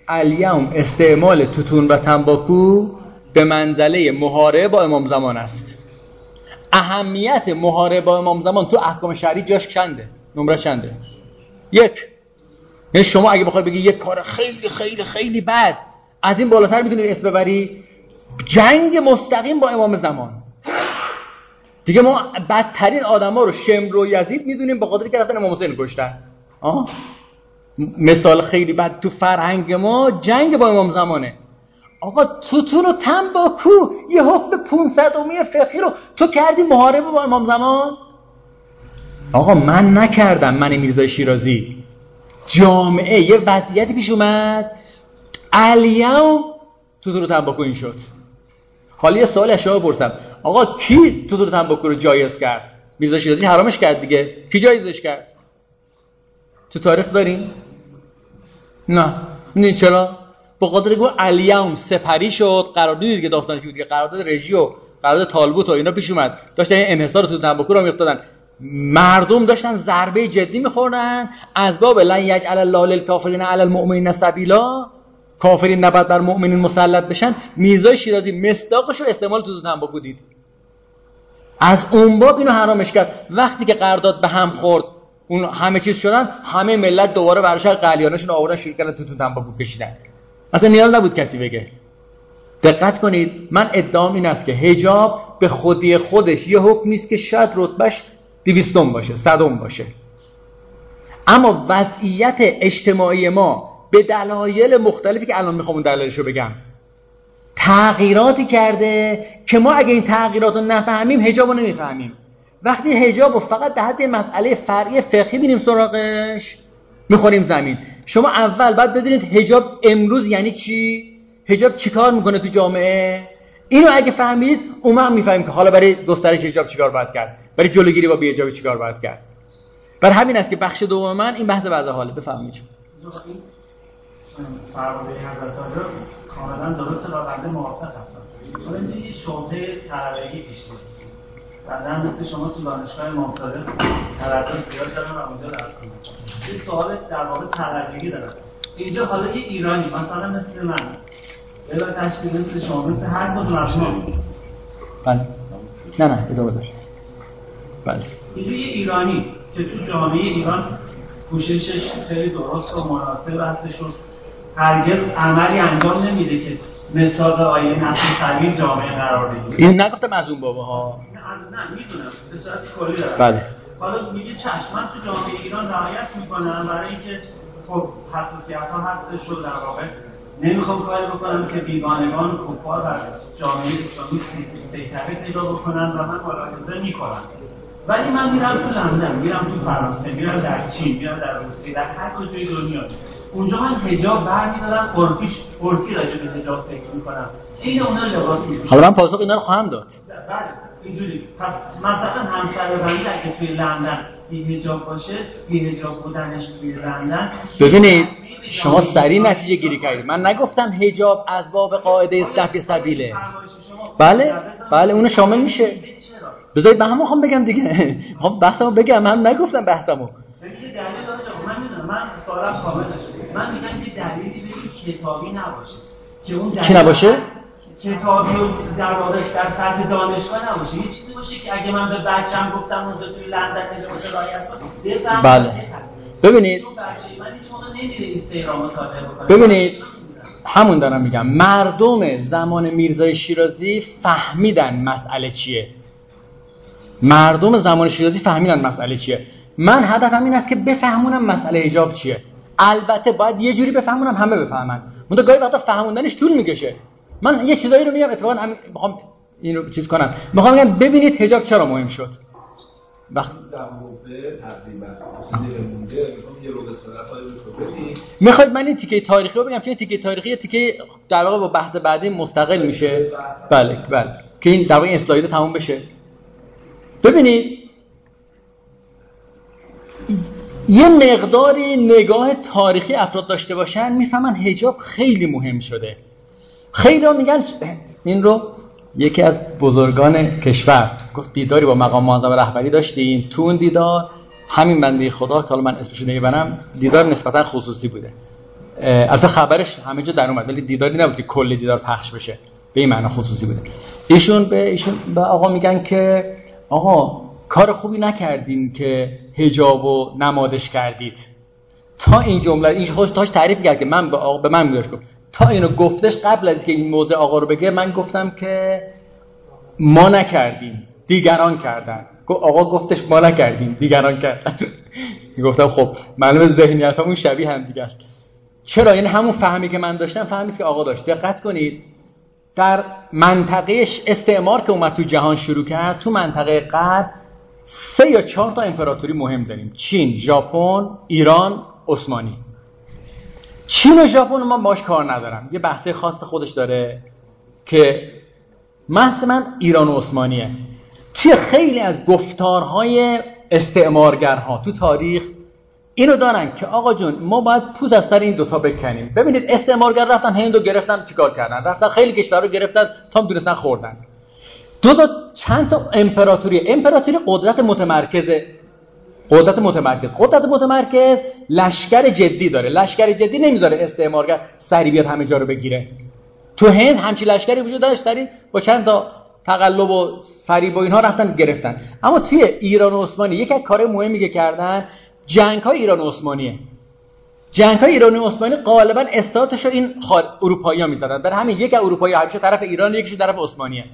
الیوم استعمال توتون و تنباکو به منزله محاره با امام زمان است. اهمیت محاره با امام زمان تو احکام شهری جاش چنده؟ نمره چنده؟ یک. یعنی شما اگه بخوای بگی یک کار خیلی خیلی خیلی بد از این بالاتر می‌تونی اسم ببری جنگ مستقیم با امام زمان. دیگه ما بدترین آدما رو شمر و یزید می‌دونیم به خاطر که رفتن امام حسین کشتن. مثال خیلی بد تو فرهنگ ما جنگ با امام زمانه. آقا توتون و تنباکو یه حکم 500 امی فقهی رو. تو کردی محاربه با امام زمان؟ آقا من نکردم من میرزای شیرازی. جامعه یه وضعیتی پیش اومد. الیوم تو رو تنباکو این شد. حالا یه سوال اشیا بپرسم. آقا کی تو رو تنباکو رو جایز کرد؟ میرزا شیرازی حرامش کرد دیگه. کی جایزش کرد؟ تو تاریخ داریم نه. می‌دونید چرا؟ به خاطر گو الیوم سپری شد قرار دیدید که داستانش بود که قرارداد رژی و قرارداد تالبوت و اینا پیش اومد. داشتن این انحصار تو تنباکو رو میافتادن. مردم داشتن ضربه جدی میخوردن. از باب لن یجعل الله للکافرین علی المؤمنین سبیلا. کافرین نباید بر مؤمنین مسلط بشن. میزای شیرازی مستاقش رو استعمال تو تنباکو دید. از اون باب اینو حرامش کرد. وقتی که قرارداد به هم خورد اون همه چیز شدن همه ملت دوباره برشار قلیانشون آوردن شروع کردن تو تو تنباکو کشیدن. اصلا نیاز نبود کسی بگه. دقت کنید من ادعام این است که هجاب به خودی خودش یه حکم نیست که شاید رتبهش دویستم باشه صدم باشه. اما وضعیت اجتماعی ما به دلایل مختلفی که الان می‌خوام اون دلایلش رو بگم. تغییراتی کرده که ما اگه این تغییرات رو نفهمیم هجاب رو نمی‌فهمیم. وقتی هجاب رو فقط در حد مسئله فرعی فقهی بینیم سراغش می‌خوریم زمین. شما اول باید بدونید هجاب امروز یعنی چی؟ هجاب چیکار می‌کنه تو جامعه؟ اینو اگه فهمید اون وقت می‌فهمیم که حالا برای گسترش هجاب چیکار باید کرد؟ برای جلوگیری با بیهجابی چیکار باید کرد؟ برای همین است که بخش دوم من این بحث وضع حاله. بفهمید فرمانده حضرت کاملا درسته و بنده موافق هستم. یه شبهه طلبگی پیش میاد. بعدا مثل شما تو دانشگاه امام صادق طلبه زیاد دارم و اونجا درس یه سوال در واقع طلبگی دارم. اینجا حالا یه ایرانی مثلا مثل من بلا تشکیل مثل شما مثل هر کدوم از بله. نه نه ادامه دار. بله. اینجا یه ایرانی که تو جامعه ایران کوششش خیلی درست و مناسب هستش و هرگز عملی انجام نمیده که مثال آیه نفس سبیل جامعه قرار بگیره. این نگفتم از اون بابا ها نه می‌دونم. کلی دارم. بله. حالا میگه چشم. من تو جامعه ایران رعایت می‌کنم برای اینکه خب حساسیت ها هستش و در واقع نمی‌خوام کاری بکنم که بیگانگان و کفار بر جامعه اسلامی سیطره پیدا بکنن و من ملاحظه می‌کنم. ولی من میرم تو لندن میرم تو فرانسه میرم در چین میرم در روسیه در هر کجای دنیا. اونجا من حجاب برمیدارم عرفیش عرفی راجع به حجاب فکر می‌کنم. این اونا لباس حالا من پاسخ اینا رو خواهم داد. بله. اینجوری. پس مثلا همسر بندی اگه توی لندن بی حجاب باشه بی حجاب بودنش توی لندن. ببینید شما سریع نتیجه گیری کردید. من نگفتم حجاب از باب قاعده دفع سبیله. بله بله اونو شامل میشه. بذارید به هم می‌خوام بگم دیگه. می‌خوام (laughs) بحثمو بگم. هم نگفتم بحثمو. دلیل من می‌دونم. من سوالم من میگم که دلیلی به کتابی نباشه. که اون چی نباشه؟ کتابی و در واقع در سطح دانشگاه نباشه. یه چیزی باشه که اگه من به بچه‌م گفتم اونجا توی لندن رعایت کن بله. ببینید. ببینید همون دارم میگم. مردم زمان میرزای شیرازی فهمیدن مسئله چیه. مردم زمان شیرازی فهمیدن مسئله چیه. من هدفم این است که بفهمونم مسئله ایجاب چیه. البته باید یه جوری بفهمونم همه بفهمن. منتها گاهی وقتا فهموندنش طول می‌کشه. من یه چیزایی رو میگم اتفاقا هم می‌خوام اینو چیز کنم. می‌خوام بگم ببینید حجاب چرا مهم شد. وقت می‌خواید من این تیکه تاریخی رو بگم چون تیکه تاریخی تیکه در واقع با بحث بعدی مستقل میشه. بله بله. که این در واقع اسلاید تموم بشه. ببینید یه مقداری نگاه تاریخی افراد داشته باشن می‌فهمن هجاب خیلی مهم شده. خیلی میگن این رو یکی از بزرگان کشور گفت دیداری با مقام معظم رهبری داشتیم تو اون دیدار همین بنده خدا که حالا من اسمش نمی‌برم دیدار نسبتا خصوصی بوده. البته خبرش همه جا در اومد ولی دیداری نبود که کل دیدار پخش بشه. به این معنا خصوصی بوده. ایشون به ایشون به آقا میگن که آقا کار خوبی نکردین که حجاب و نمادش کردید. تا این جمله این خوش تاش تعریف کرد که من به, آقا به من گفت تا اینو گفتش قبل از که این موضع آقا رو بگه من گفتم که ما نکردیم دیگران کردن. آقا گفتش ما نکردیم دیگران کردن. (laughs) گفتم خب معلومه ذهنیت همون شبیه هم دیگه است. چرا؟ یعنی همون فهمی که من داشتم فهمی که آقا داشت. دقت کنید در منطقه استعمار که اومد تو جهان شروع کرد تو منطقه غرب سه یا چهار تا امپراتوری مهم داریم. چین، ژاپن، ایران عثمانی. چین و ژاپن من باش کار ندارم؟ یه بحثه خاص خودش داره که محض من ایران و عثمانیه. توی خیلی از گفتارهای استعمارگرها تو تاریخ اینو دارن که آقا جون ما باید پوز از سر این دوتا بکنیم. ببینید استعمارگر رفتن هندو گرفتن چیکار کردن؟ رفتن خیلی کشور رو گرفتن تا دونستن خوردن. دو تا چند تا امپراتوری. امپراتوری قدرت متمرکز قدرت متمرکز. قدرت متمرکز لشکر جدی داره. لشکر جدی نمی‌ذاره استعمارگر سری بیاد همه جا رو بگیره. تو هند همچی لشکری وجود داشت؟ سری با چند تا تقلب و فریب و اینها رفتن گرفتن. اما توی ایران و عثمانی یکی از کارهای مهمی که کردن جنگ های ایران و عثمانیه. جنگ های ایران و عثمانی غالبا استارتش رو این اروپایی ها می‌زدن برای همین یک اروپایی همیشه طرف ایران یکیش طرف عثمانیه.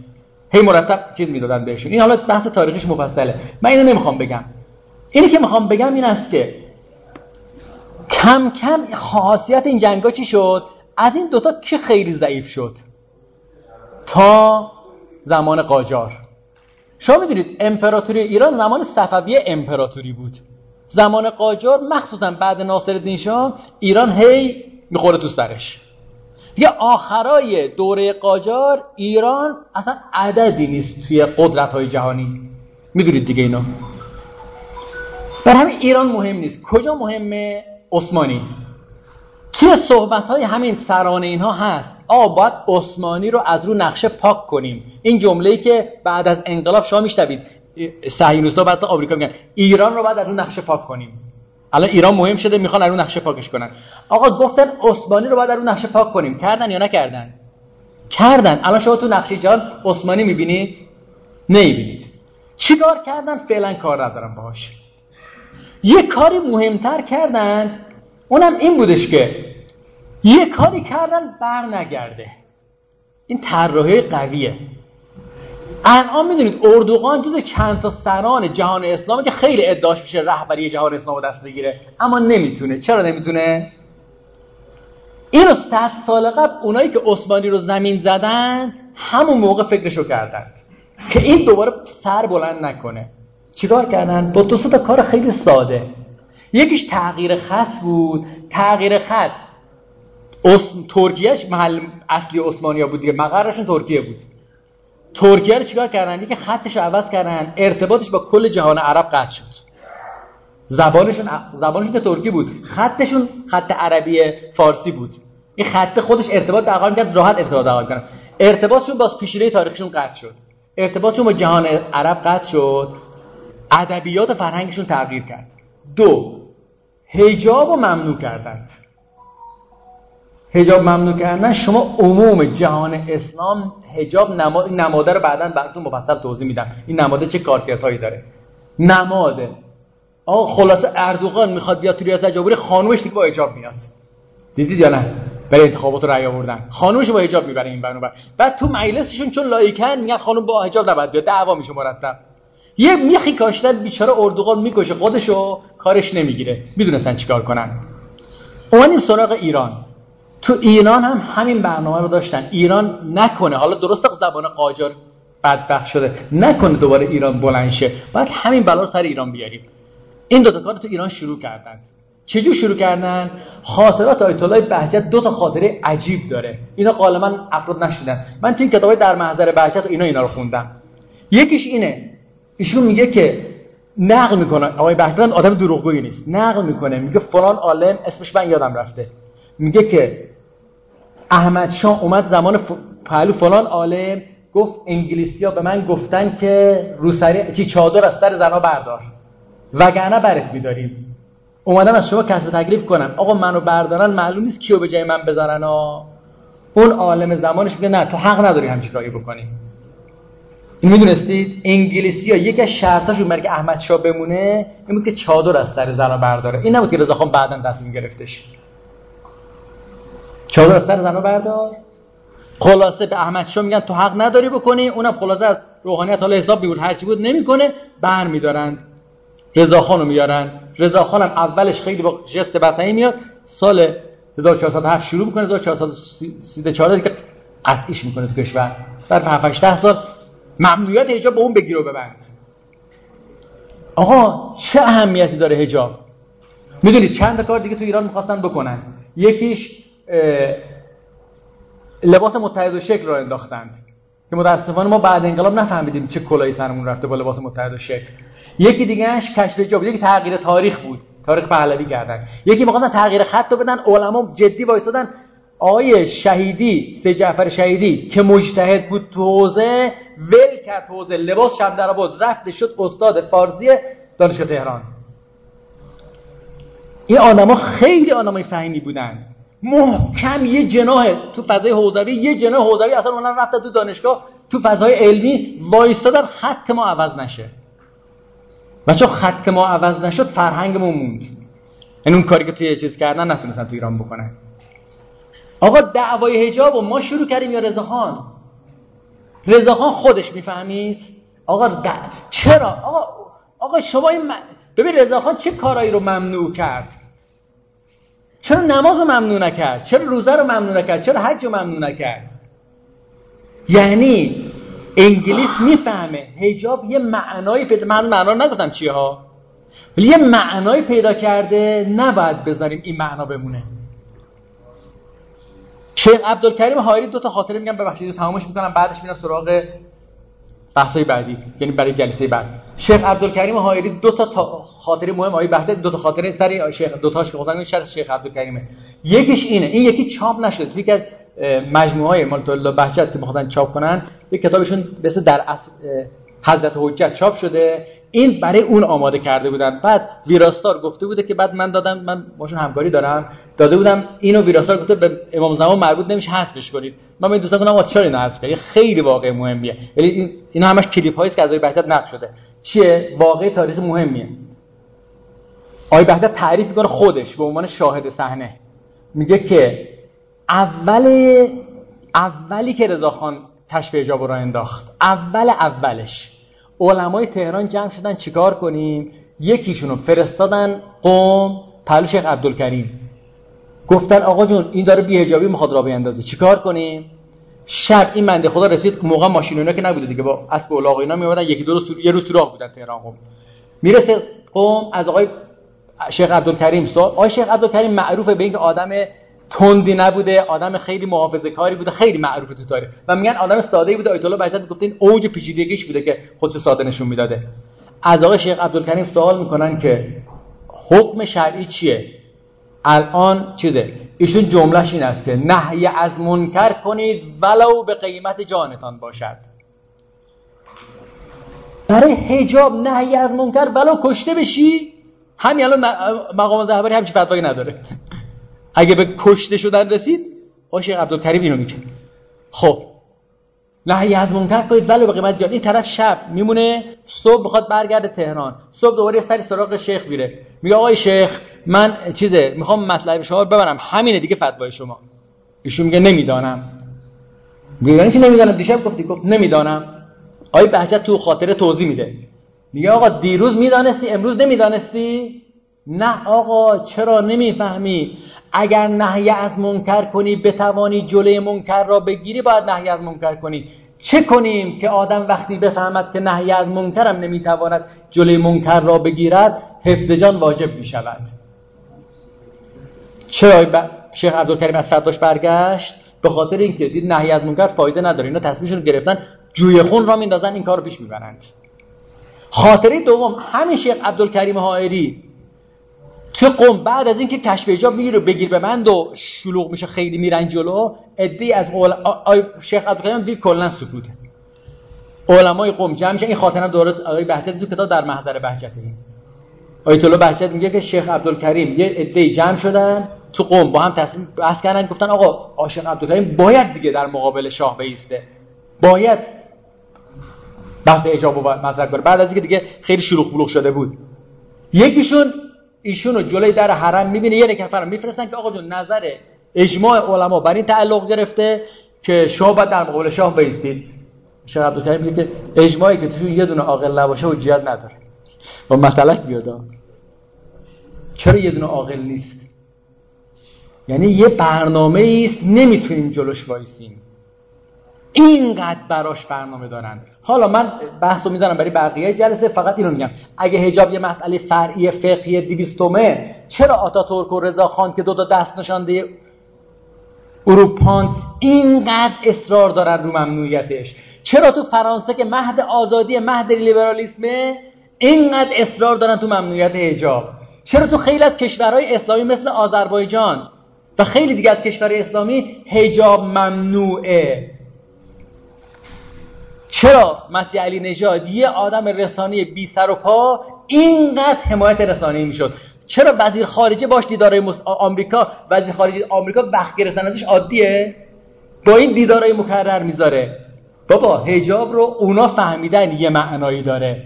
هی مرتب چیز می‌دادن بهشون. این حالا بحث تاریخیش مفصله. من اینو نمی‌خوام بگم. اینی که می‌خوام بگم این است که کم کم خاصیت این جنگا چی شد؟ از این دوتا که خیلی ضعیف شد؟ تا زمان قاجار. شما می‌دونید امپراتوری ایران زمان صفوی امپراتوری بود. زمان قاجار مخصوصا بعد ناصر شاه ایران هی می‌خوره تو سرش. یه آخرای دوره قاجار ایران اصلا عددی نیست توی قدرت های جهانی. می‌دونید دیگه اینا؟ بر همین ایران مهم نیست. کجا مهمه؟ عثمانی. توی صحبت های همین سران اینها هست. آ باید عثمانی رو از رو نقشه پاک کنیم. این جمله‌ای که بعد از انقلاب شما میشنوید. صهیونیست‌ها بعد آمریکا میگن. ایران رو باید از رو نقشه پاک کنیم. الان ایران مهم شده می‌خوان از رو نقشه پاکش کنن. آقا گفتن عثمانی رو باید از رو نقشه پاک کنیم. کردن یا نکردن؟ کردن. الان شما تو نقشه جهان عثمانی می‌بینید؟ نمی‌بینید. چیکار کردن؟ فعلا کار ندارم باهاش. یه کاری مهمتر کردن اونم این بودش که یه کاری کردن بر نگرده. این طراحی قویه. الان می‌دونید اردوغان جز چند تا سران جهان اسلامی که خیلی ادعاش میشه رهبری جهان اسلام رو دست بگیره اما نمی‌تونه. چرا نمی‌تونه؟ اینو صد سال قبل اونایی که عثمانی رو زمین زدن همون موقع فکرشو کردند که این دوباره سر بلند نکنه. چیکار کردن؟ با دو تا کار خیلی ساده. یکیش تغییر خط بود. تغییر خط. اسم... ترکیهش محل اصلی عثمانیا بود دیگه. مقرشون ترکیه بود. ترکیه رو چیکار کردن؟ که خطش رو عوض کردن. ارتباطش با کل جهان عرب قطع شد. زبانشون زبانشون ترکی بود. خطشون خط عربی فارسی بود. این خط خودش ارتباط برقرار کرد راحت ارتباط برقرار کردن ارتباطشون با پیشینه تاریخشون قطع شد. ارتباطشون با جهان عرب قطع شد. ادبیات و فرهنگشون تغییر کرد. دو حجاب رو ممنوع کردند. هجاب ممنوع کردن شما عموم جهان اسلام هجاب نماد نماده رو بعدا براتون مفصل توضیح میدم. این نماده چه کارکردهایی داره؟ نماده. آقا خلاصه اردوغان می‌خواد بیاد تو ریاست جمهوری خانومش دیگه با حجاب میاد. دیدید یا نه؟ برای انتخابات رأی آوردن. خانومش با حجاب می‌بره این برنامه بعد تو مجلسشون چون لایکن میگن خانم با حجاب نباید بیاد دعوا میشه مرتب. یه میخی کاشتن بیچاره اردوغان می‌کشه خودشو کارش نمی‌گیره. می‌دونستن چیکار کنن. اومدیم سراغ ایران. تو ایران هم همین برنامه رو داشتن. ایران نکنه. حالا درست زبان قاجار بدبخت شده. نکنه دوباره ایران بلند شه. باید همین بلا سر ایران بیاریم. این دو تا کار تو ایران شروع کردن. چجور شروع کردن؟ خاطرات آیت الله بهجت دو تا خاطره عجیب داره. اینا غالبا افراد نشدن. من تو این کتابای در محضر بهجت اینا اینا رو خوندم. یکیش اینه. ایشون میگه که نقل می‌کنه. آقای بهجت آدم دروغگویی نیست. نقل می‌کنه. میگه فلان عالم اسمش من یادم رفته. میگه که احمد شاه اومد زمان پهلو فلان عالم گفت انگلیسی ها به من گفتن که روسری چی چادر از سر زنها بردار. وگرنه برت میداریم. اومدم از شما کسب تکلیف کنم. آقا منو بردارن معلوم نیست کیو به جای من بذارن ها. اون عالم زمانش میگه نه تو حق نداری همچین کاری بکنی. این می‌دونستید انگلیسی ها یکی از شرطاشون برای که احمد شاه بمونه این بود که چادر از سر زنها برداره. این نبود که رضا خان بعدا تصمیم گرفتش. چادر از سر زنها بردار. خلاصه به احمد شاه میگن تو حق نداری بکنی. اونم خلاصه از روحانیت حالا حساب بیود هرچی بود نمی‌کنه بر میدارن رضاخان رو میارن. رضاخان هم اولش خیلی با جست بسنی میاد. سال 1407 شروع می‌کنه. 1434 دیگه قطعیش می‌کنه تو کشور. بعد 7 سال ممنوعیت حجاب به اون بگیر و ببند. آقا چه اهمیتی داره حجاب؟ می‌دونید چند کار دیگه تو ایران می‌خواستن بکنن. یکیش لباس متحد و شکل رو انداختند. که متاسفانه ما بعد انقلاب نفهمیدیم چه کلایی سرمون رفته با لباس متحد و شکل. یکی دیگهش کشف جا بود. یکی تغییر تاریخ بود. تاریخ پهلوی کردن. یکی می‌خواستن تغییر خط رو بدن علما جدی وایسادن آقای شهیدی سه جعفر شهیدی که مجتهد بود تو حوزه ول کرد حوزه لباس شب در بود رفت شد استاد فارسی دانشگاه تهران. این آدما خیلی آدمای فهمی بودن. محکم یه جناه تو فضای حوزوی یه جناه حوزوی اصلا اونم رفتن تو دانشگاه تو فضای علمی وایستادن خط ما عوض نشه. چون خط ما عوض نشد فرهنگمون موند. این اون کاری که توی چیز کردن نتونستن تو ایران بکنن. آقا دعوای حجاب و ما شروع کردیم یا رضاخان. رضاخان خودش می‌فهمید؟ آقا چرا؟ آقا آقا شما این ببین رضاخان چه کارایی رو ممنوع کرد؟ چرا نماز رو ممنوع نکرد؟ چرا روزه رو ممنوع نکرد؟ چرا حج رو ممنوع نکرد؟ یعنی انگلیس می‌فهمه هجاب یه معنایی پیدا من معنا نگفتم چیه ها ولی یه معنایی پیدا کرده نباید بذاریم این معنا بمونه. شیخ عبدالکریم حایری دو تا خاطره میگم ببخشید تمامش می‌کنم. بعدش میرم سراغ بحثای بعدی یعنی برای جلسه بعد. شیخ عبدالکریم حایری دو تا خاطره مهم آیه بحث دو تا خاطره سری شیخ دو تاش که خودم شرح شیخ عبدالکریمه. یکیش اینه این یکی چاپ نشده. توی که از مجموعه های مال الله بهجت که میخوادن چاپ کنن. یک کتابشون مثل در حضرت حجت چاپ شده. این برای اون آماده کرده بودن. بعد ویراستار گفته بوده که بعد من دادم من باشون همکاری دارم. داده بودم اینو ویراستار گفته به امام زمان مربوط نمیشه حذفش کنید. من به دوستان گفتم چرا اینو حذف خیلی واقع مهمیه. یعنی این اینا همش کلیپ هایی که از آقای بهجت نقل شده. چیه؟ واقع تاریخ مهمیه. آقای بهجت تعریف می‌کنه خودش به عنوان شاهد صحنه. میگه که اول اولی که رضاخان کشف حجاب رو انداخت اول اولش. علمای تهران جمع شدن چیکار کنیم؟ یکیشونو فرستادن قوم پهلو شیخ عبدالکریم. گفتن آقا جون این داره بیهجابی می‌خواد را بیندازه. چیکار کنیم؟ شب این منده خدا رسید موقع ماشین که نبوده دیگه با اسب و اینا میومدن یکی دو روز یه روز تو راه بودن تهران قوم. می‌رسه قوم از آقای شیخ عبدالکریم سوال آقای شیخ عبدالکریم معروفه به اینکه آدم تندی نبوده آدم خیلی محافظه کاری بوده خیلی معروفه تو تاریخ. و میگن آدم ساده بوده. آیت الله می‌گفته این اوج پیچیدگیش بوده که خودش ساده نشون می‌داده. از آقای شیخ عبدالکریم سوال می‌کنن که حکم شرعی چیه؟ الان چیزه؟ ایشون جملهش این است که نهی از منکر کنید ولو به قیمت جانتان باشد. برای حجاب نهی از منکر ولو کشته بشی؟ همین الان مقام رهبری همچین فتوایی نداره. اگه به کشته شدن رسید شیخ عبدالکریم اینو میگه خب نهی از منکر کنید ولو به قیمت جان. این طرف شب میمونه صبح بخواد برگرده تهران. صبح دوباره سری سراغ شیخ میره. میگه آقای شیخ من چیزه می‌خوام مطلب شما رو ببرم. همینه دیگه فتوای شما. ایشون میگه نمی‌دانم. میگه یعنی چی نمی‌دانم؟ دیشب گفتی گفت نمی‌دانم. آقای بهجت تو خاطره توضیح میده. میگه آقا دیروز می‌دانستی امروز نمی‌دانستی؟ نه آقا چرا نمی‌فهمی؟ اگر نهی از منکر کنی بتوانی جلوی منکر را بگیری باید نهی از منکر کنی. چه کنیم که آدم وقتی بفهمد که نهی از منکرم نمی‌تواند جلوی منکر را بگیرد حفظ جان واجب می شود چرا ب... شیخ عبدالکریم از فرداش برگشت؟ به خاطر اینکه دید نهی از منکر فایده نداره. اینا تصمیمشون گرفتن جوی خون را میندازن این کار رو پیش می‌برند. خاطره دوم همین شیخ عبدالکریم حائری تو قم بعد از اینکه کشف حجاب می‌گیره بگیر به بند و شلوغ میشه خیلی میرن جلو ادی از اول... آی... شیخ عبدالکریم دید کلا سکوته. علمای قم جمع میشن این خاطره دوره آقای بهجت تو کتاب در محضر بهجت این آیت الله بهجت میگه که شیخ عبدالکریم یه عده جمع شدن تو قم با هم تصمیم بحث کردن گفتن آقا عاشق عبدالکریم باید دیگه در مقابل شاه بیسته. باید بحث اجاب و مطرح کنه بعد از اینکه دیگه خیلی شلوغ بلوغ شده بود. یکیشون ایشونو جلوی در حرم می‌بینه. یه نفر میفرستن که آقا جون نظر اجماع علما بر این تعلق گرفته که شما باید در مقابل شاه بیستید. شیخ عبدالکریم میگه که اجماعی که توشون یه دونه عاقل نباشه جیاد نداره. و مسئلک بیاد چرا یه دونه عاقل نیست؟ یعنی یه برنامه است نمی‌تونیم جلوش وایسیم. اینقدر براش برنامه دارن. حالا من بحث رو برای بقیه جلسه فقط اینو میگم. اگه هجاب یه مسئله فرعی فقهی دیویستومه چرا آتاتورک و رضا خان که دو تا دست نشانده اروپان اینقدر اصرار دارن رو ممنوعیتش؟ چرا تو فرانسه که مهد آزادی مهد لیبرالیسمه اینقدر اصرار دارن تو ممنوعیت هجاب چرا تو خیلی از کشورهای اسلامی مثل آذربایجان و خیلی دیگه از کشورهای اسلامی هجاب ممنوعه؟ چرا مسیح علی نژاد یه آدم رسانه بی سر و پا اینقدر حمایت رسانه‌ای می‌شد؟ چرا وزیر خارجه باش دیدارای مس... آمریکا وزیر خارجه آمریکا وقت گرفتن ازش عادیه؟ با این دیدارای مکرر می‌ذاره. بابا هجاب رو اونا فهمیدن یه معنایی داره.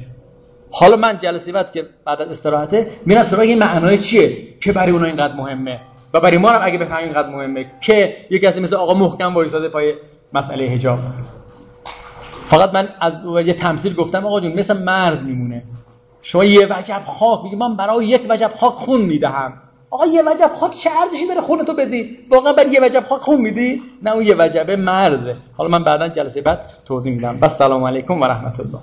حالا من جلسه بعد که بعد از استراحته میرم سراغ این معنای چیه که برای اونا اینقدر مهمه؟ و برای ما هم اگه بفهمیم اینقدر مهمه که یه کسی مثل آقا محکم وایساده پای مسئله هجاب فقط من از یه تمثیل گفتم آقا جون مثل مرز میمونه. شما یه وجب خاک میگی من برای یک وجب خاک خون می‌دهم. آقا یه وجب خاک چه ارزشی داره خون تو بدی؟ واقعا برای یه وجب خاک خون میدی؟ نه اون یه وجب مرزه. حالا من بعدا جلسه بعد توضیح میدم. بس سلام علیکم و رحمت الله.